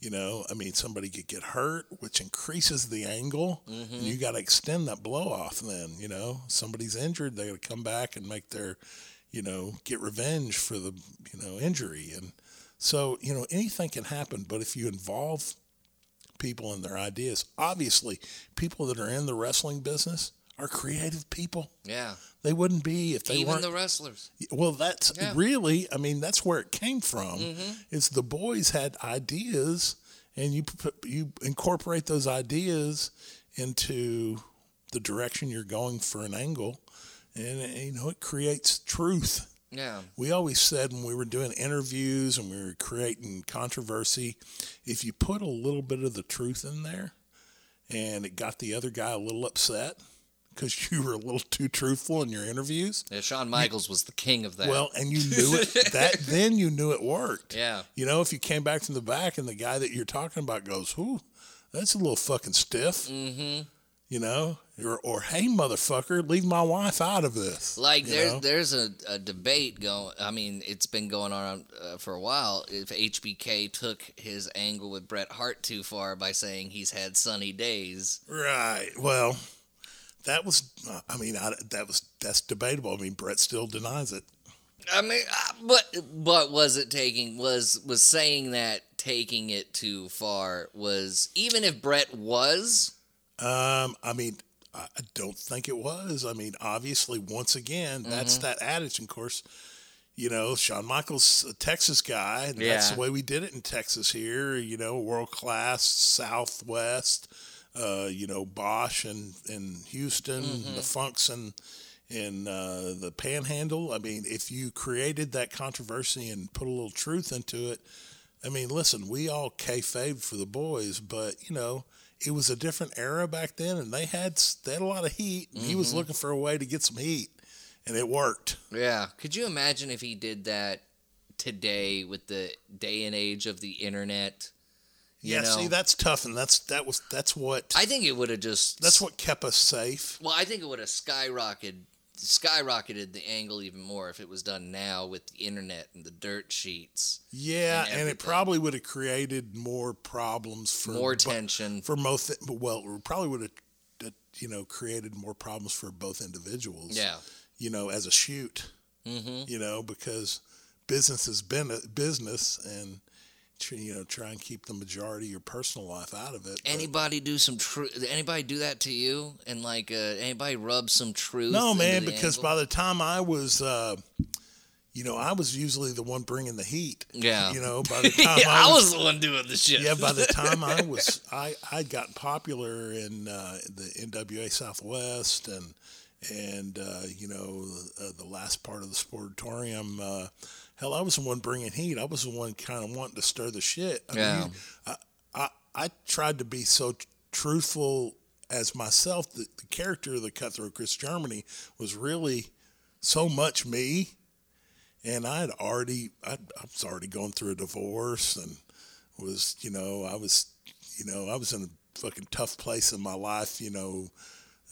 You know, I mean, somebody could get hurt, which increases the angle, Mm-hmm. and you got to extend that blow off. Then, you know, somebody's injured, they got to come back and make their, you know, get revenge for the, you know, injury. And so, you know, anything can happen. But if you involve people in their ideas, obviously, people that are in the wrestling business are creative people. yeah. They wouldn't be if they Even weren't. the wrestlers. Well, that's Yeah. really, I mean, that's where it came from. Mm-hmm. Is the boys had ideas, and you you incorporate those ideas into the direction you're going for an angle, and, and, you know it creates truth. Yeah, We always said when we were doing interviews and we were creating controversy, if you put a little bit of the truth in there, and it got the other guy a little upset because you were a little too truthful in your interviews, yeah. Shawn Michaels was the king of that. well, and you knew it that then you knew it worked. yeah, You know, if you came back from the back and the guy that you're talking about goes, "Whoo, that's a little fucking stiff," mm-hmm. you know, or, or "Hey, motherfucker, leave my wife out of this." Like there's know? there's a, a debate going. I mean, it's been going on uh, for a while. If HBK took his angle with Bret Hart too far by saying he's had sunny days, right. Well, that was. I mean, I, that was that's debatable. I mean, Bret still denies it. I mean, uh, but but was it taking was was saying that taking it too far was even if Bret was Um, I mean, I don't think it was. I mean, obviously, once again, that's Mm-hmm. that adage. Of course, you know, Shawn Michaels, a Texas guy, and that's the way we did it in Texas here. You know, world class Southwest. Uh, you know, Boesch and in Houston, Mm-hmm. the Funks and in uh, the Panhandle. I mean, if you created that controversy and put a little truth into it, I mean, listen, we all kayfabe for the boys, but you know, it was a different era back then, and they had they had a lot of heat. And He was looking for a way to get some heat, and it worked. Yeah. Could you imagine if he did that today with the day and age of the internet? Yeah, know? see, that's tough, and that's that was that's what I think it would have just. that's what kept us safe. Well, I think it would have skyrocketed skyrocketed the angle even more if it was done now with the internet and the dirt sheets. Yeah, and and, it probably would have created more problems for More tension. for most. Well, it probably would have, uh, you know, created more problems for both individuals. Yeah. you know, as a shoot. Mm-hmm. You know, because business has been a business, and you know, try and keep the majority of your personal life out of it. Anybody do some truth? Anybody do that to you? And like, uh, anybody rub some truth? No, man, the because angle? by the time I was, uh, you know, I was usually the one bringing the heat. Yeah. You know, by the time yeah, I was the one doing the shit. yeah, by the time I was, I I'd gotten popular in uh, the NWA Southwest and and uh, you know uh, the last part of the sportatorium. Hell, I was the one bringing heat. I was the one kind of wanting to stir the shit. I Yeah. mean, I, I I tried to be so t- truthful as myself. The, the character of the Cutthroat Khris Germany was really so much me and I had already I'd, I was already going through a divorce and was you know I was you know I was in a fucking tough place in my life you know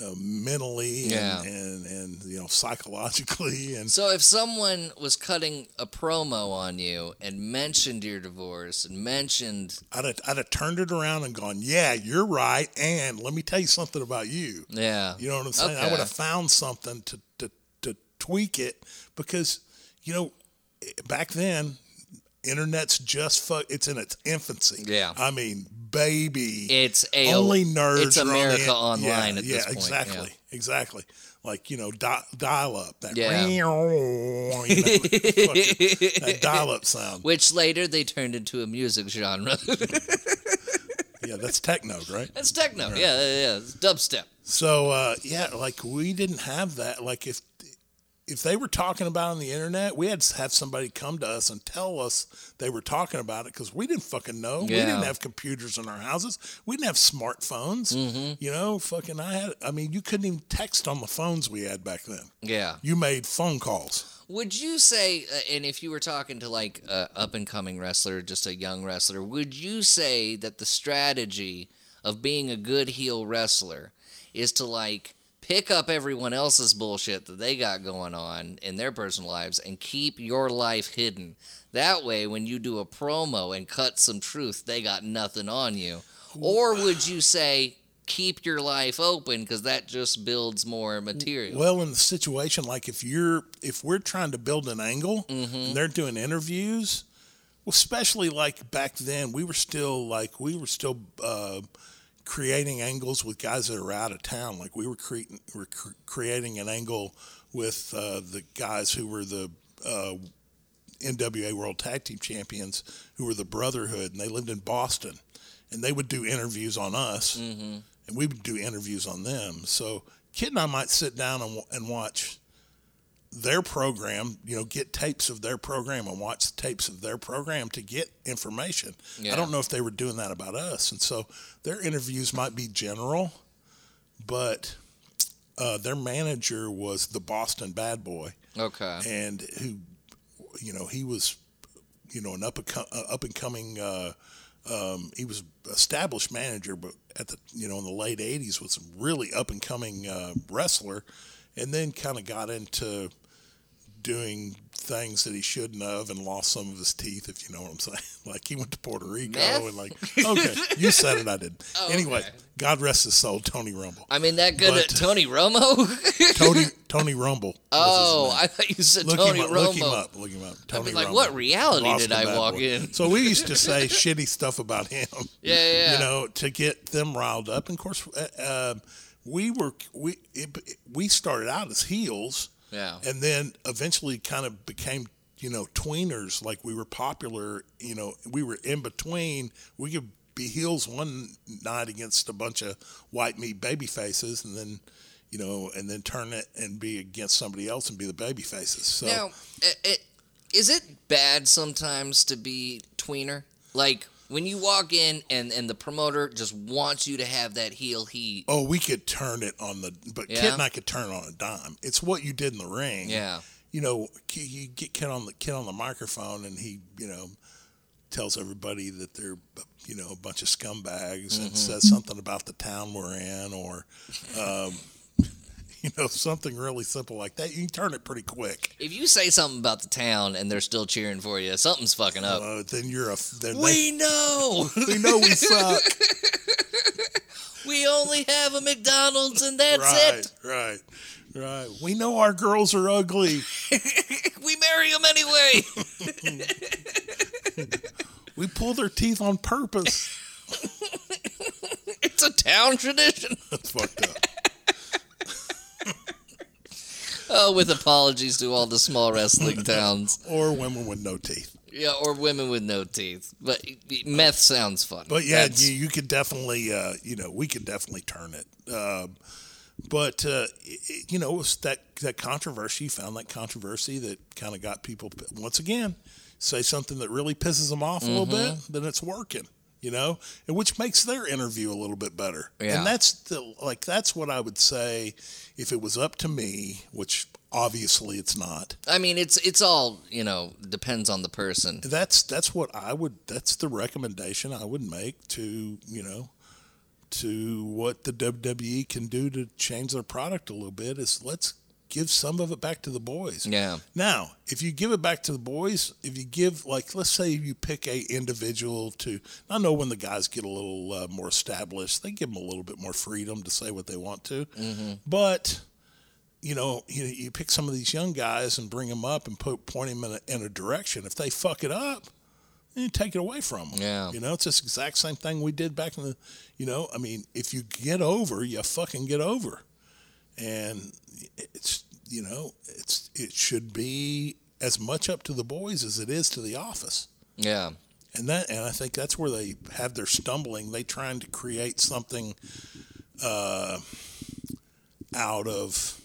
uh, mentally and, Yeah. and and you know psychologically and So if someone was cutting a promo on you and mentioned your divorce and mentioned, I'd have, I'd have turned it around and gone yeah you're right and let me tell you something about you yeah, You know what I'm saying? I would have found something to, to, to tweak it because, you know, back then, internet's just fuck. It's in its infancy. Yeah. I mean, baby. it's a only nerds. It's are on the America Online yeah, at yeah, this point. exactly, exactly. Like you know, di- dial up that. Yeah. you know, that dial up sound. Which later they turned into a music genre. Yeah, that's techno, right? That's techno. Yeah, yeah, yeah. It's dubstep. So uh, yeah, like we didn't have that. Like if if they were talking about it on the internet, we had to have somebody come to us and tell us they were talking about it because we didn't fucking know. Yeah. We didn't have computers in our houses. We didn't have smartphones. Mm-hmm. You know, fucking I had. I mean, you couldn't even text on the phones we had back then. Yeah. You made phone calls. Would you say, uh, and if you were talking to like a up and coming wrestler, just a young wrestler, would you say that the strategy of being a good heel wrestler is to like pick up everyone else's bullshit that they got going on in their personal lives and keep your life hidden? That way, when you do a promo and cut some truth, they got nothing on you. Or would you say, keep your life open because that just builds more material? Well, in the situation, like if you're if we're trying to build an angle Mm-hmm. and they're doing interviews, well, especially like back then, we were still like we were still uh, creating angles with guys that are out of town. Like we were creating we're cr- creating an angle with uh, the guys who were the uh, NWA World Tag Team Champions, who were the Brotherhood, and they lived in Boston, and they would do interviews on us, and we would do interviews on them. So Kid and I might sit down and, and watch their program, you know, get tapes of their program and watch tapes of their program to get information. Yeah. I don't know if they were doing that about us, and so their interviews might be general, but uh, their manager was the Boston Bad Boy Okay. and who, you know, he was, you know, an up and co- uh, up and coming. Uh, um, he was established manager, but at the you know in the late '80s was a really up and coming uh, wrestler, and then kind of got into doing things that he shouldn't have and lost some of his teeth, if you know what I'm saying. Like he went to Puerto Rico Meth? and like, okay, you said it, I didn't. Oh, anyway, okay. God rest his soul, Tony Rumble. I mean, that good at Tony Romo? Tony Tony Rumble. oh. I thought you said Look Tony him up. Romo. Look him up. Look him up. I'd Tony be like, Rumble. what reality Boston did I walk Boy. in? So we used to say shitty stuff about him. Yeah, yeah. You know, to get them riled up. And of course, uh, um, we were we it, we started out as heels, Yeah. and then eventually kind of became you know tweeners. Like we were popular. You know, we were in between. We could be heels one night against a bunch of white meat baby faces, and then. You know, and then turn it and be against somebody else and be the baby faces. So Now, i- i- is it bad sometimes to be tweener? Like when you walk in and and the promoter just wants you to have that heel heat. Oh, we could turn it on the, but Kid Yeah. and I could turn it on a dime. It's what you did in the ring. Yeah. You know, you get Kid on the Kid on the microphone, and he, you know, tells everybody that they're, you know, a bunch of scumbags, Mm-hmm. and says something about the town we're in, or, um, you know, something really simple like that. You can turn it pretty quick. If you say something about the town and they're still cheering for you, something's fucking up. Uh, then you're a. Then we know. we know we suck. we only have a McDonald's and that's right, it. right, right. We know our girls are ugly. We marry them anyway. We pull their teeth on purpose. it's a town tradition. That's fucked up. Oh, with apologies to all the small wrestling towns. Or women with no teeth. Yeah, or women with no teeth. But meth sounds fun. But yeah, That's- you, you could definitely, uh, you know, we could definitely turn it. Um, but uh, it, you know, it was that that controversy. You found that controversy that kind of got people once again say something that really pisses them off a little bit. Mm-hmm. Then it's working. You know, and which makes their interview a little bit better. Yeah. And that's the like that's what I would say if it was up to me, which obviously it's not. I mean, it's it's all you know depends on the person. that's that's what I would that's the recommendation I would make to you know to what the WWE can do to change their product a little bit is let's give some of it back to the boys. Yeah. Now, if you give it back to the boys, if you give like let's say you pick a individual to I know when the guys get a little uh, more established, they give them a little bit more freedom to say what they want to. But you know, you, you pick some of these young guys and bring them up and put point them in a, in a direction. If they fuck it up, then you take it away from them. Yeah. You know, it's this exact same thing we did back in the, you know, I mean, if you get over, you fucking get over. And it's, you know, it's, it should be as much up to the boys as it is to the office. Yeah. And that, and I think that's where they have their stumbling. They trying to create something uh, out of,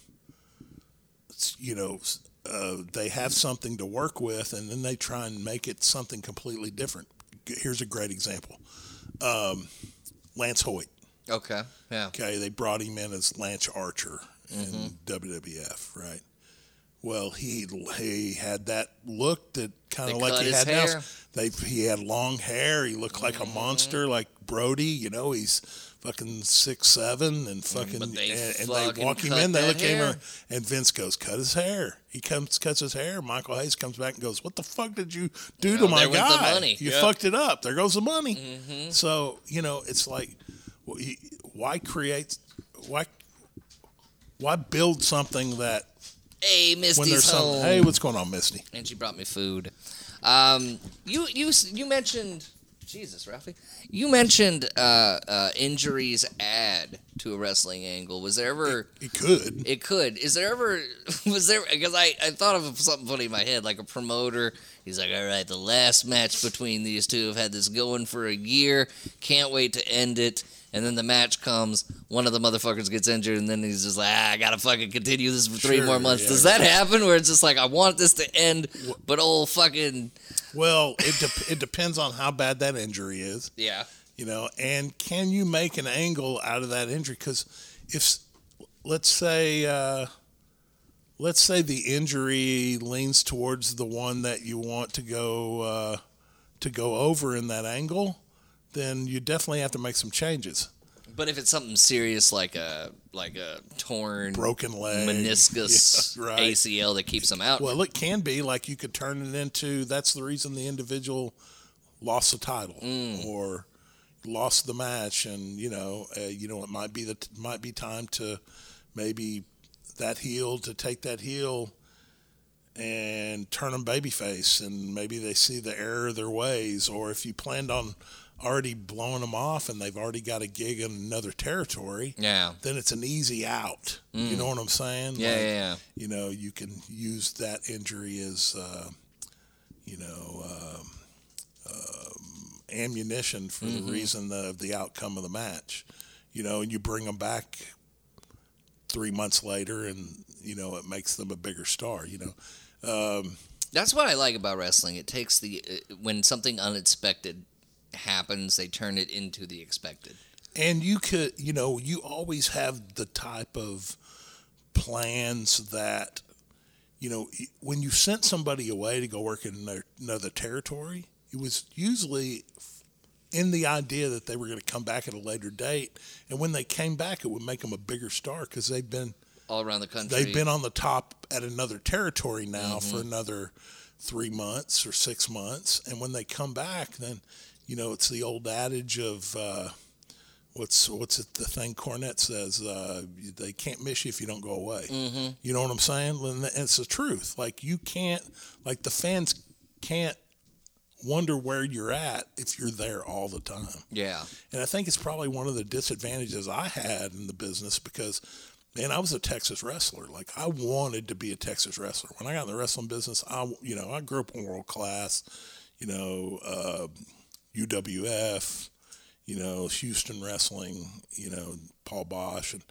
you know, uh, they have something to work with, and then they try and make it something completely different. Here's a great example: um, Lance Hoyt. Okay. Yeah. Okay, they brought him in as Lance Archer in mm-hmm. WWF, right? Well, he he had that look that kind of like he his had now. They he had long hair. He looked like a mm-hmm. monster, like Brody. You know, he's fucking six seven and mm, fucking But they and, and fucking they walk him in. They look at him and Vince goes, "Cut his hair." He comes cuts his hair. Michael Hayes comes back and goes, "What the fuck did you do to my there went the guy? money. You Yep. Mm-hmm. fucked it up. There goes the money." Mm-hmm. So you know, it's like, you- why create, why, why build something that Hey, Misty's home. Hey, what's going on, Misty? and she brought me food. Um, you you you mentioned Jesus, Ralphie. You mentioned uh, uh, injuries add to a wrestling angle. Was there ever? It could. It could. Is there ever? Was there? Because I, I thought of something funny in my head, like a promoter. He's like, all right, the last match between these two have had this going for a year. Can't wait to end it. And then the match comes. One of the motherfuckers gets injured, and then he's just like, ah, I gotta fucking continue this for three Sure, more months. yeah. Does that happen? Where it's just like, I want this to end, but old fucking Well, it de- it depends on how bad that injury is. yeah, you know and can you make an angle out of that injury because if let's say uh, let's say the injury leans towards the one that you want to go uh, to go over in that angle then you definitely have to make some changes But if it's something serious like a like a torn broken leg meniscus Yeah, right. ACL that keeps them out, well it can be like you could turn it into that's the reason the individual lost the title Mm. or lost the match and you know uh, you know it might be that might be time to maybe that heel to take that heel and turn them babyface and maybe they see the error of their ways or if you planned on already blowing them off and they've already got a gig in another territory yeah, then it's an easy out you know what i'm saying Mm. yeah, Like, yeah, yeah. you know, you can use that injury as, uh, you know, um, um, ammunition for Mm-hmm. the reason of the outcome of the match. You know, and you bring them back three months later, and you know it makes them a bigger star. You know, um, That's what I like about wrestling. It takes the uh, when something unexpected happens, they turn it into the expected. And you could, you know, you always have the type of plans that, you know, when you sent somebody away to go work in another territory, it was usually in the idea that they were going to come back at a later date. And when they came back, it would make them a bigger star because they've been all around the country. They've been on the top at another territory now mm-hmm. for another three months or six months. And when they come back, then, you know, it's the old adage of, uh, what's what's it, the thing Cornette says? Uh, they can't miss you if you don't go away. Mm-hmm. You know what I'm saying? And it's the truth. Like you can't, like the fans can't wonder where you're at if you're there all the time. Yeah. And I think it's probably one of the disadvantages I had in the business because man, I was a Texas wrestler. Like I wanted to be a Texas wrestler. When I got in the wrestling business, I you know, I grew up in world class, you know, uh, UWF, you know, Houston wrestling, you know, Paul Boesch and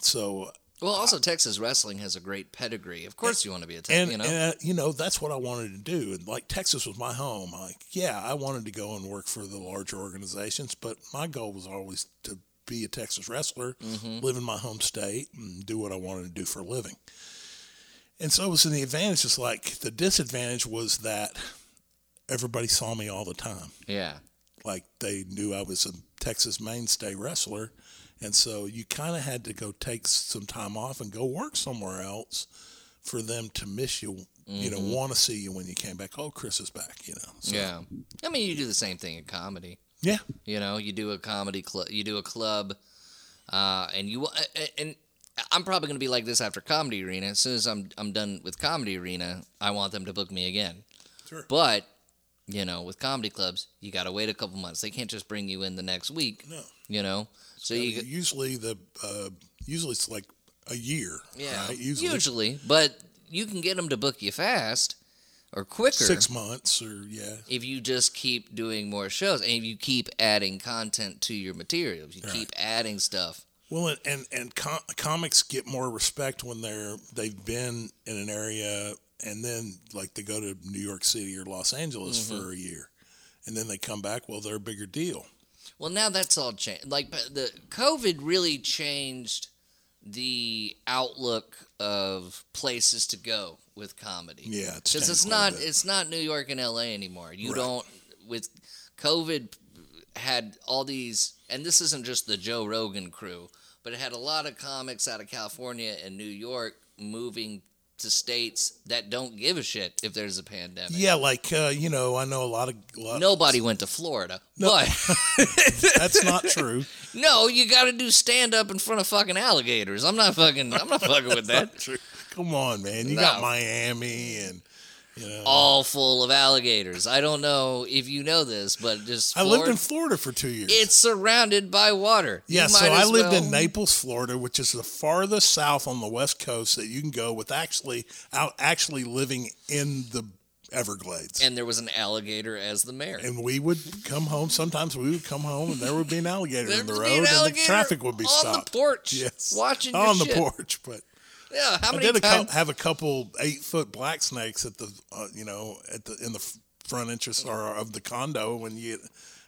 so well, also Texas wrestling has a great pedigree. Of course, you want to be a Texas. And you know, and, uh, you know that's what I wanted to do. And like Texas was my home. Like, yeah, I wanted to go and work for the larger organizations, but my goal was always to be a Texas wrestler, mm-hmm. live in my home state, and do what I wanted to do for a living. And so it was in the advantage. Just like the disadvantage was that everybody saw me all the time. Yeah, like they knew I was a Texas mainstay wrestler and so you kind of had to go take some time off and go work somewhere else for them to miss you, mm-hmm. you know, mm-hmm. want to see you when you came back. Oh, Khris is back, you know. So. Yeah. I mean, you do the same thing in comedy. Yeah. You know, you do a comedy club, you do a club, uh, and you, and I'm probably going to be like this after Comedy Arena. As soon as I'm, I'm done with Comedy Arena, I want them to book me again. Sure. But, you know, with comedy clubs, you got to wait a couple months. They can't just bring you in the next week. No. You know? So you usually the uh, usually it's like a year. Yeah, right? usually. usually, but you can get them to book you fast or quicker. Six months or yeah. If you just keep doing more shows and if you keep adding content to your materials, you right. keep adding stuff. Well, and and, and com- comics get more respect when they're they've been in an area and then like they go to New York City or Los Angeles mm-hmm. for a year, and then they come back. Well, they're a bigger deal. Well, now that's all changed. Like the COVID really changed the outlook of places to go with comedy. Yeah, because it's not it's not New York and L.A. anymore. You right. don't with COVID had all these, and this isn't just the Joe Rogan crew, but it had a lot of comics out of California and New York moving to states that don't give a shit if there's a pandemic. Yeah, like uh, you know, I know a lot of lot nobody went to Florida, no, but that's not true. No, you got to do stand up in front of fucking alligators. I'm not fucking. I'm not fucking with that. Come on, man. You no. got Miami and all full of alligators. I don't know if you know this, but just Florida, I lived in Florida for two years. It's surrounded by water. Yeah, so I lived well. in Naples, Florida, which is the farthest south on the west coast that you can go with actually out actually living in the Everglades. And there was an alligator as the mayor. And we would come home. Sometimes we would come home and there would be an alligator in the road and the traffic would be on stopped. On the porch. Yes. Watching On the shit. porch. But yeah, how many I did times? A, have a couple eight foot black snakes at the uh, you know at the in the front entrance or of the condo when you.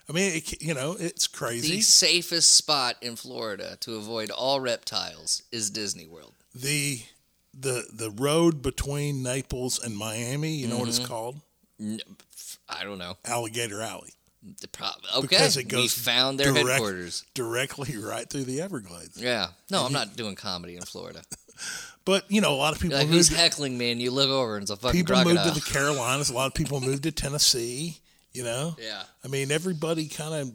I mean, it, you know, it's crazy. The safest spot in Florida to avoid all reptiles is Disney World. The the the road between Naples and Miami, you know mm-hmm. what it's mm-hmm. called? I don't know. Alligator Alley. The pro- okay, because it goes we found their direct, headquarters directly right through the Everglades. Yeah, no, I'm not doing comedy in Florida. But you know, a lot of people. Like, who's heckling me? And you look over and it's a fucking people crocodile. moved to the Carolinas. A lot of people moved to Tennessee. You know. Yeah. I mean, everybody kind of,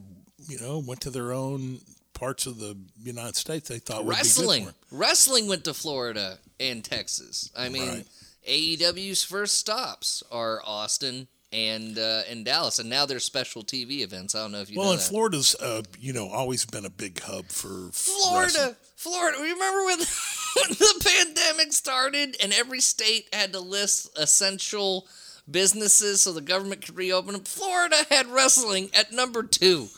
you know, went to their own parts of the United States. They thought wrestling. Wrestling went to Florida and Texas. I mean, right. AEW's first stops are Austin and uh, in Dallas, and now there's special TV events. I don't know if you well, know and Florida's uh, you know always been a big hub for Florida. Wrestling. Florida. Remember when, when the pandemic started and every state had to list essential businesses so the government could reopen them? Florida had wrestling at number two.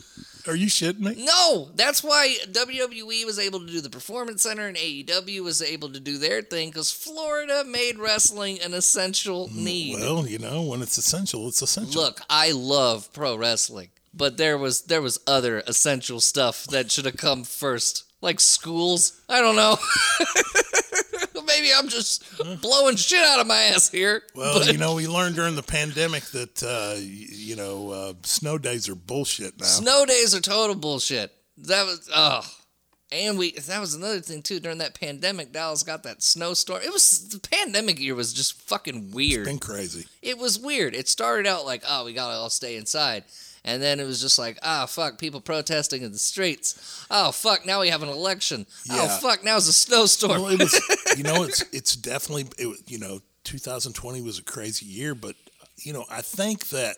Are you shitting me? No, that's why WWE was able to do the Performance Center and AEW was able to do their thing because Florida made wrestling an essential mm, need. Well, you know, when it's essential, it's essential. Look, I love pro wrestling. but there was there was other essential stuff that should have come first, like schools. I don't know. Maybe I'm just blowing shit out of my ass here. Well, but you know, we learned during the pandemic that uh, you know uh, snow days are bullshit now. snow days are total bullshit. That was oh. And we that was another thing too. During that pandemic, Dallas got that snowstorm. It was the pandemic year was just fucking weird. Been crazy. it was weird. It started out like, oh, we gotta all stay inside. And then it was just like, ah, fuck, people protesting in the streets. Oh, fuck, now we have an election. Oh, fuck, now it's a snowstorm. Well, it was, you know, it's it's definitely, it, you know, 2020 was a crazy year, but you know, I think that,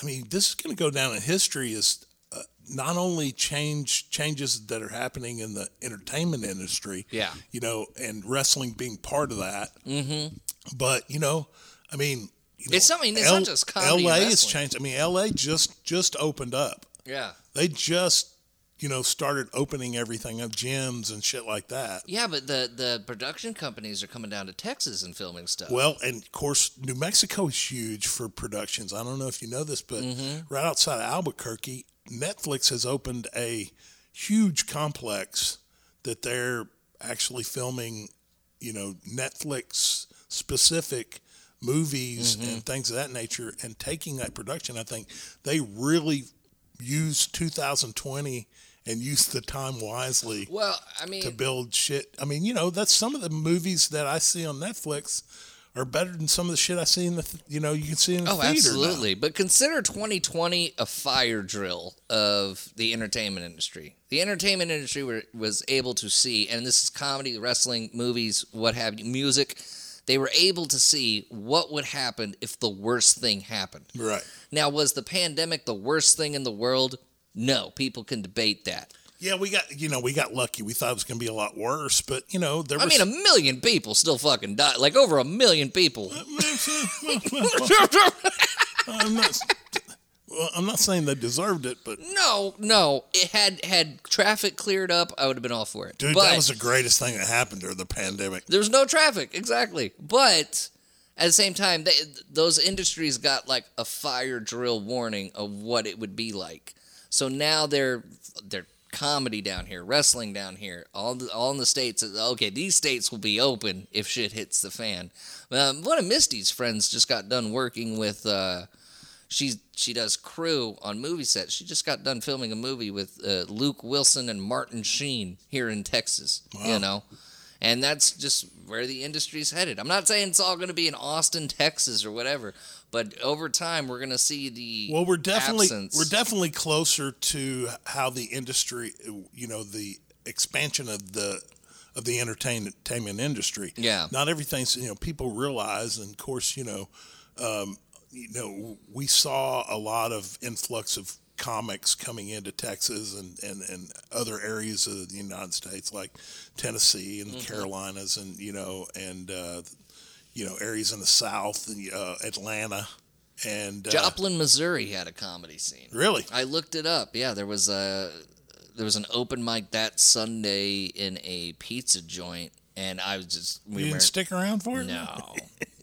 I mean, this is going to go down in history as uh, not only change changes that are happening in the entertainment industry, Yeah. you know, and wrestling being part of that, mm-hmm. but you know, I mean. You know, It's something- it's not just comedy LA has changed. I mean, LA just just opened up. yeah. They just, you know, started opening everything up, gyms and shit like that. Yeah, but the, the production companies are coming down to Texas and filming stuff. Well, and of course, New Mexico is huge for productions. I don't know if you know this, but mm-hmm. right outside of Albuquerque, Netflix has opened a huge complex that they're actually filming, you know, Netflix specific movies mm-hmm. and things of that nature and taking that production. I think they really used 2020 and used the time wisely well, I mean, to build shit. I mean, you know, that's some of the movies that I see on Netflix are better than some of the shit I see in the, th- you know, you can see in the oh, theater. now. absolutely. But consider 2020 a fire drill of the entertainment industry. The entertainment industry were, was able to see, and this is comedy, wrestling, movies, what have you, music. They were able to see what would happen if the worst thing happened. Right. Now, was the pandemic the worst thing in the world? No, people can debate that. Yeah, we got, you know, we got lucky. We thought it was going to be a lot worse, but you know, there I was. mean, a million people still fucking died. Like over a million people. I'm not. Well, I'm not saying they deserved it, but no, no. It had had traffic cleared up, I would have been all for it. dude, but that was the greatest thing that happened during the pandemic. there was no traffic, exactly. But at the same time, they, those industries got like a fire drill warning of what it would be like. So now they're they're comedy down here, wrestling down here, all the, all in the states. Okay, these states will be open if shit hits the fan. Um, one of Misty's friends just got done working with. Uh, she she does crew on movie sets. She just got done filming a movie with uh, Luke Wilson and Martin Sheen here in Texas. You know, and that's just where the industry's headed. I'm not saying it's all going to be in Austin, Texas, or whatever, but over time we're going to see the Well, we're definitely absence. we're definitely closer to how the industry, you know, the expansion of the of the entertainment industry. Yeah. Not everything's you know people realize, and of course you know, um, you know we saw a lot of influx of comics coming into Texas and, and, and other areas of the United States like Tennessee and the Mm-hmm. Carolinas and you know and uh, you know areas in the South and uh, Atlanta and uh, Joplin, Missouri had a comedy scene. Really? I looked it up. Yeah, there was a there was an open mic that Sunday in a pizza joint, and I was just we You didn't were stick around for it? no,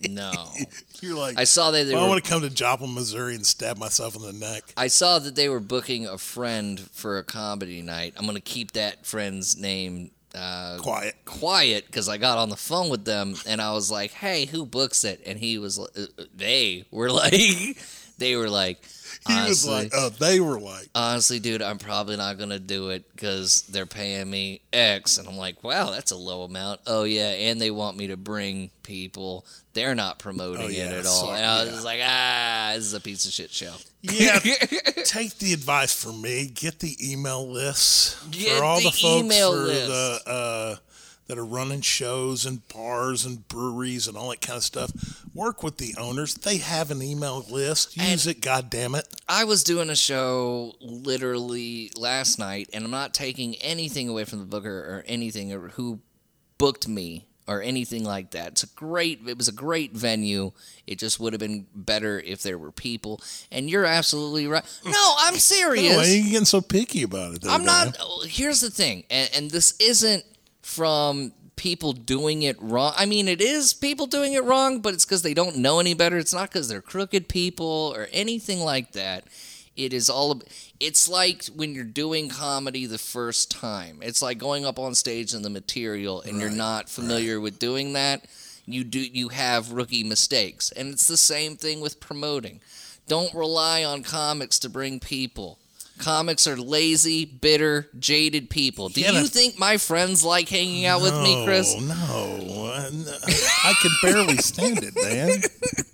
no. You're like, I saw that they well, I were. want to come to Joplin, Missouri and stab myself in the neck. I saw that they were booking a friend for a comedy night. I'm gonna keep that friend's name uh, Quiet. quiet because I got on the phone with them and I was like, "Hey, who books it?" And he was, uh, they were like, they were like, He was honestly, like, oh, they were like, honestly, dude, I'm probably not gonna do it because they're paying me X, and I'm like, wow, that's a low amount. Oh yeah, and they want me to bring people. They're not promoting Oh, yeah, it at all. sorry, and I was yeah. just like, ah, this is a piece of shit show. yeah, take the advice from me. Get the email lists Get for all the the, folks email for list. the uh, that are running shows and bars and breweries and all that kind of stuff. Work with the owners. They have an email list. Use it. God damn it. I was doing a show literally last night, and I'm not taking anything away from the booker or anything or who booked me or anything like that. It's a great. It was a great venue. It just would have been better if there were people. And you're absolutely right. No, I'm serious. Why are you getting so picky about it? there, I'm not. Here's the thing, and, and this isn't from people doing it wrong. I mean, it is people doing it wrong, but it's because they don't know any better. It's not because they're crooked people or anything like that. It is all. It's like when you're doing comedy the first time. It's like going up on stage in the material, and you're not familiar with doing that. You do. You have rookie mistakes, and it's the same thing with promoting. Don't rely on comics to bring people. Comics are lazy, bitter, jaded people. Do Yeah, you think my friends like hanging out with me, Khris? No, no. No. I can barely stand it, man.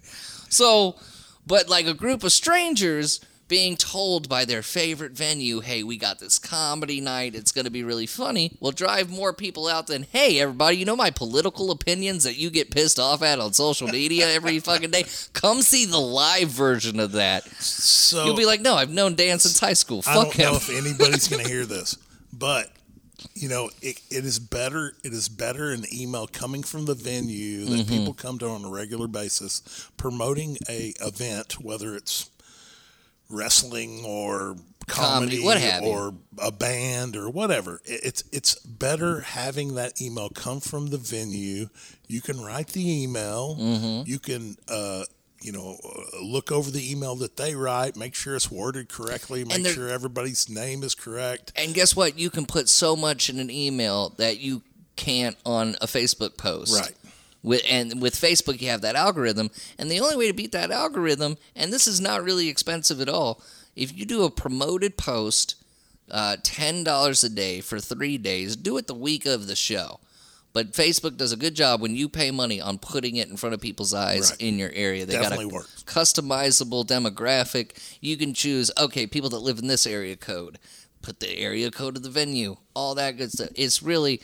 So, but like a group of strangers being told by their favorite venue, hey, we got this comedy night, it's going to be really funny, will drive more people out than, hey, everybody, you know my political opinions that you get pissed off at on social media every fucking day? Come see the live version of that. So You'll be like, no, I've known Dan since high school. Fuck I don't know if anybody's going to hear this, but you know, it, it is better. It is better an email coming from the venue that Mm-hmm. people come to on a regular basis, promoting a event, whether it's wrestling or Comedy, comedy, what have you. or a band or whatever. It's it's better having that email come from the venue. You can write the email. Mm-hmm. You can. Uh, you know, uh, look over the email that they write, make sure it's worded correctly, make sure everybody's name is correct. And guess what? You can put so much in an email that you can't on a Facebook post. Right. With and with Facebook, you have that algorithm, and the only way to beat that algorithm, and this is not really expensive at all, if you do a promoted post, uh, ten dollars a day for three days, do it the week of the show. But Facebook does a good job when you pay money on putting it in front of people's eyes Right. in your area. They Definitely got a works. customizable demographic. You can choose, okay, people that live in this area code. Put the area code of the venue, all that good stuff. It's really,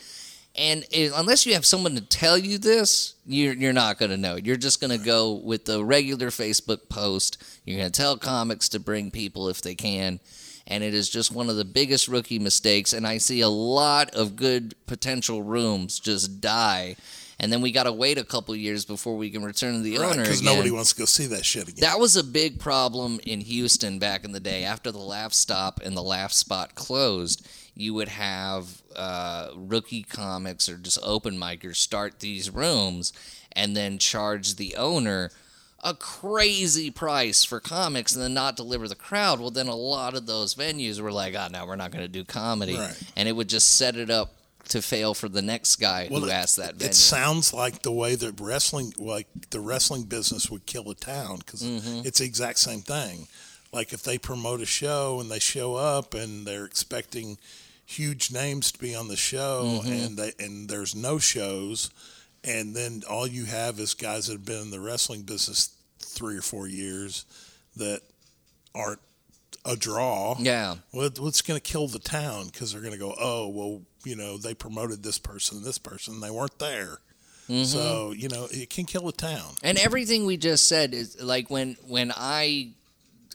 and it, unless you have someone to tell you this, you're you're not gonna know. You're just gonna go with the regular Facebook post. You're gonna tell comics to bring people if they can, and it is just one of the biggest rookie mistakes. And I see a lot of good potential rooms just die. And then we got to wait a couple years before we can return to the owner Because nobody wants to go see that shit again. That was a big problem in Houston back in the day. After the Laff Stop and the Laugh Spot closed, you would have uh, rookie comics or just open micers start these rooms and then charge the owner a crazy price for comics and then not deliver the crowd. Well, then a lot of those venues were like, oh, no, we're not going to do comedy. Right. And it would just set it up to fail for the next guy who it, asked that venue. it sounds like the way that wrestling, like the wrestling business would kill a town because Mm-hmm. it's the exact same thing. Like if they promote a show and they show up and they're expecting huge names to be on the show Mm-hmm. and they and there's no shows and then all you have is guys that have been in the wrestling business three or four years that aren't a draw. yeah. What's going to kill the town? Because they're going to go, oh, well, you know, they promoted this person, this person, they weren't there. Mm-hmm. So you know, it can kill a town. And everything we just said is like when when I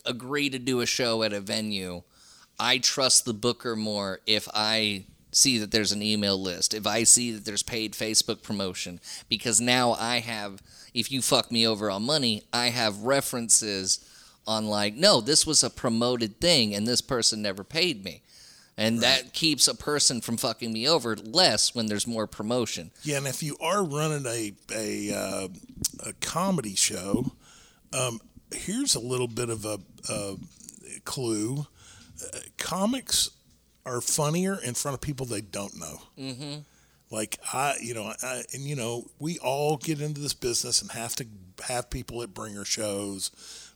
agree to do a show at a venue, I trust the booker more if I see that there's an email list, if I see that there's paid Facebook promotion, because now I have if you fuck me over on money, I have references on like, no, this was a promoted thing and this person never paid me. And that keeps a person from fucking me over less when there's more promotion. Yeah, and if you are running a a, uh, a comedy show, um, here's a little bit of a, a clue: comics are funnier in front of people they don't know. Mm-hmm. Like I, you know, I, and you know, we all get into this business and have to have people at bringer shows,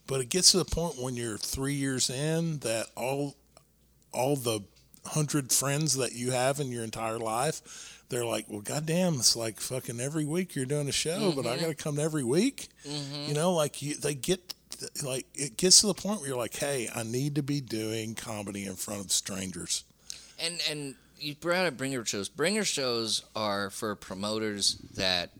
but it gets to the point when you're three years in that all all the hundred friends that you have in your entire life, they're like, well, goddamn, it's like fucking every week you're doing a show, but I got to come every week. You know, like you, they get like it gets to the point where you're like, hey, I need to be doing comedy in front of strangers. And and you brought up bringer shows. Bringer shows are for promoters that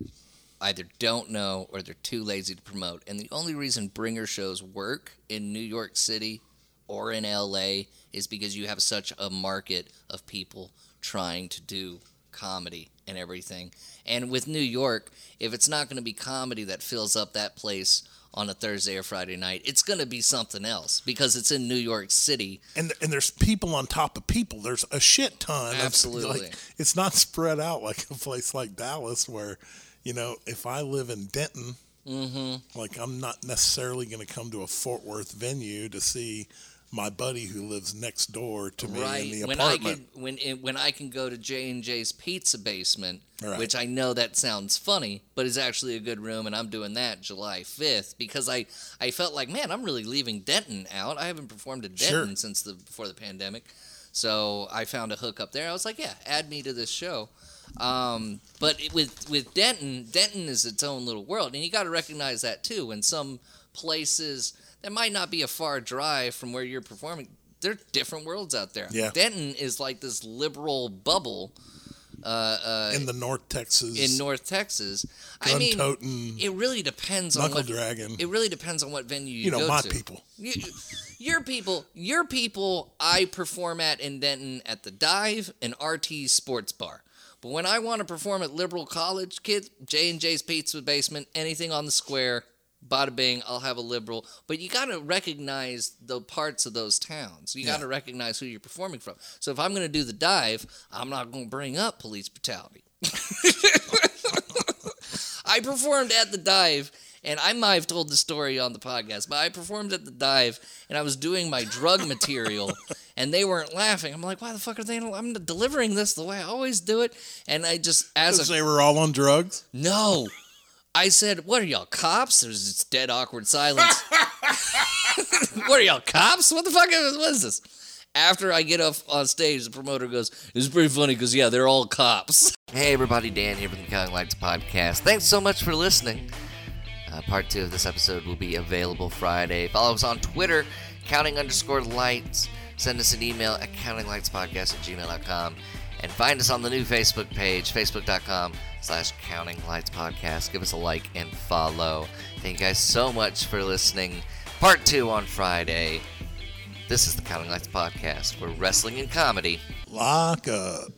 either don't know or they're too lazy to promote. And the only reason bringer shows work in New York City or in LA is because you have such a market of people trying to do comedy and everything. And with New York, if it's not going to be comedy that fills up that place on a Thursday or Friday night, it's going to be something else because it's in New York City. And and there's people on top of people. There's a shit ton. of- Absolutely. like, it's not spread out like a place like Dallas where, you know, if I live in Denton, Mm-hmm. like I'm not necessarily going to come to a Fort Worth venue to see my buddy who lives next door to me right in the when I apartment. can when it, when I can go to J and J's Pizza Basement, Right. which I know that sounds funny, but is actually a good room, and I'm doing that July 5th because I I felt like man, I'm really leaving Denton out. I haven't performed at Sure. Denton since the before the pandemic, so I found a hook up there. I was like, yeah, add me to this show. Um, but it- with with Denton, Denton is its own little world, and you got to recognize that too. When some places that might not be a far drive from where you're performing, there are different worlds out there. Yeah. Denton is like this liberal bubble uh, uh, in the North Texas, in North Texas. I mean, toting, it really depends on what dragon. it really depends on what venue you, you know, go my to. people. You, your people, your people, I perform at in Denton at the Dive and RT Sports Bar. But when I want to perform at Liberal College, kids, J and J's Pizza Basement, anything on the square, bada bing, I'll have a Liberal. But you got to recognize the parts of those towns. You got to recognize who you're performing from. So if I'm going to do the Dive, I'm not going to bring up police brutality. I performed at the dive, and I might have told the story on the podcast, but I performed at the dive, and I was doing my drug material, and they weren't laughing. I'm like, why the fuck are they? not- I'm delivering this the way I always do it, and I just as a they were all on drugs. no. I said, "What are y'all cops?" There's this dead awkward silence. what are y'all cops? What the fuck is what is this? After I get off on stage, the promoter goes, "It's pretty funny because yeah, they're all cops." Hey everybody, Dan here from the Counting Lights podcast. Thanks so much for listening. Uh, part two of this episode will be available Friday. Follow us on Twitter, counting underscore lights. Send us an email at countinglightspodcast at gmail.com. And find us on the new Facebook page, facebook.com slash counting lights podcast. Give us a like and follow. Thank you guys so much for listening. Part two on Friday. This is the Counting Lights podcast, where wrestling and comedy Lock up.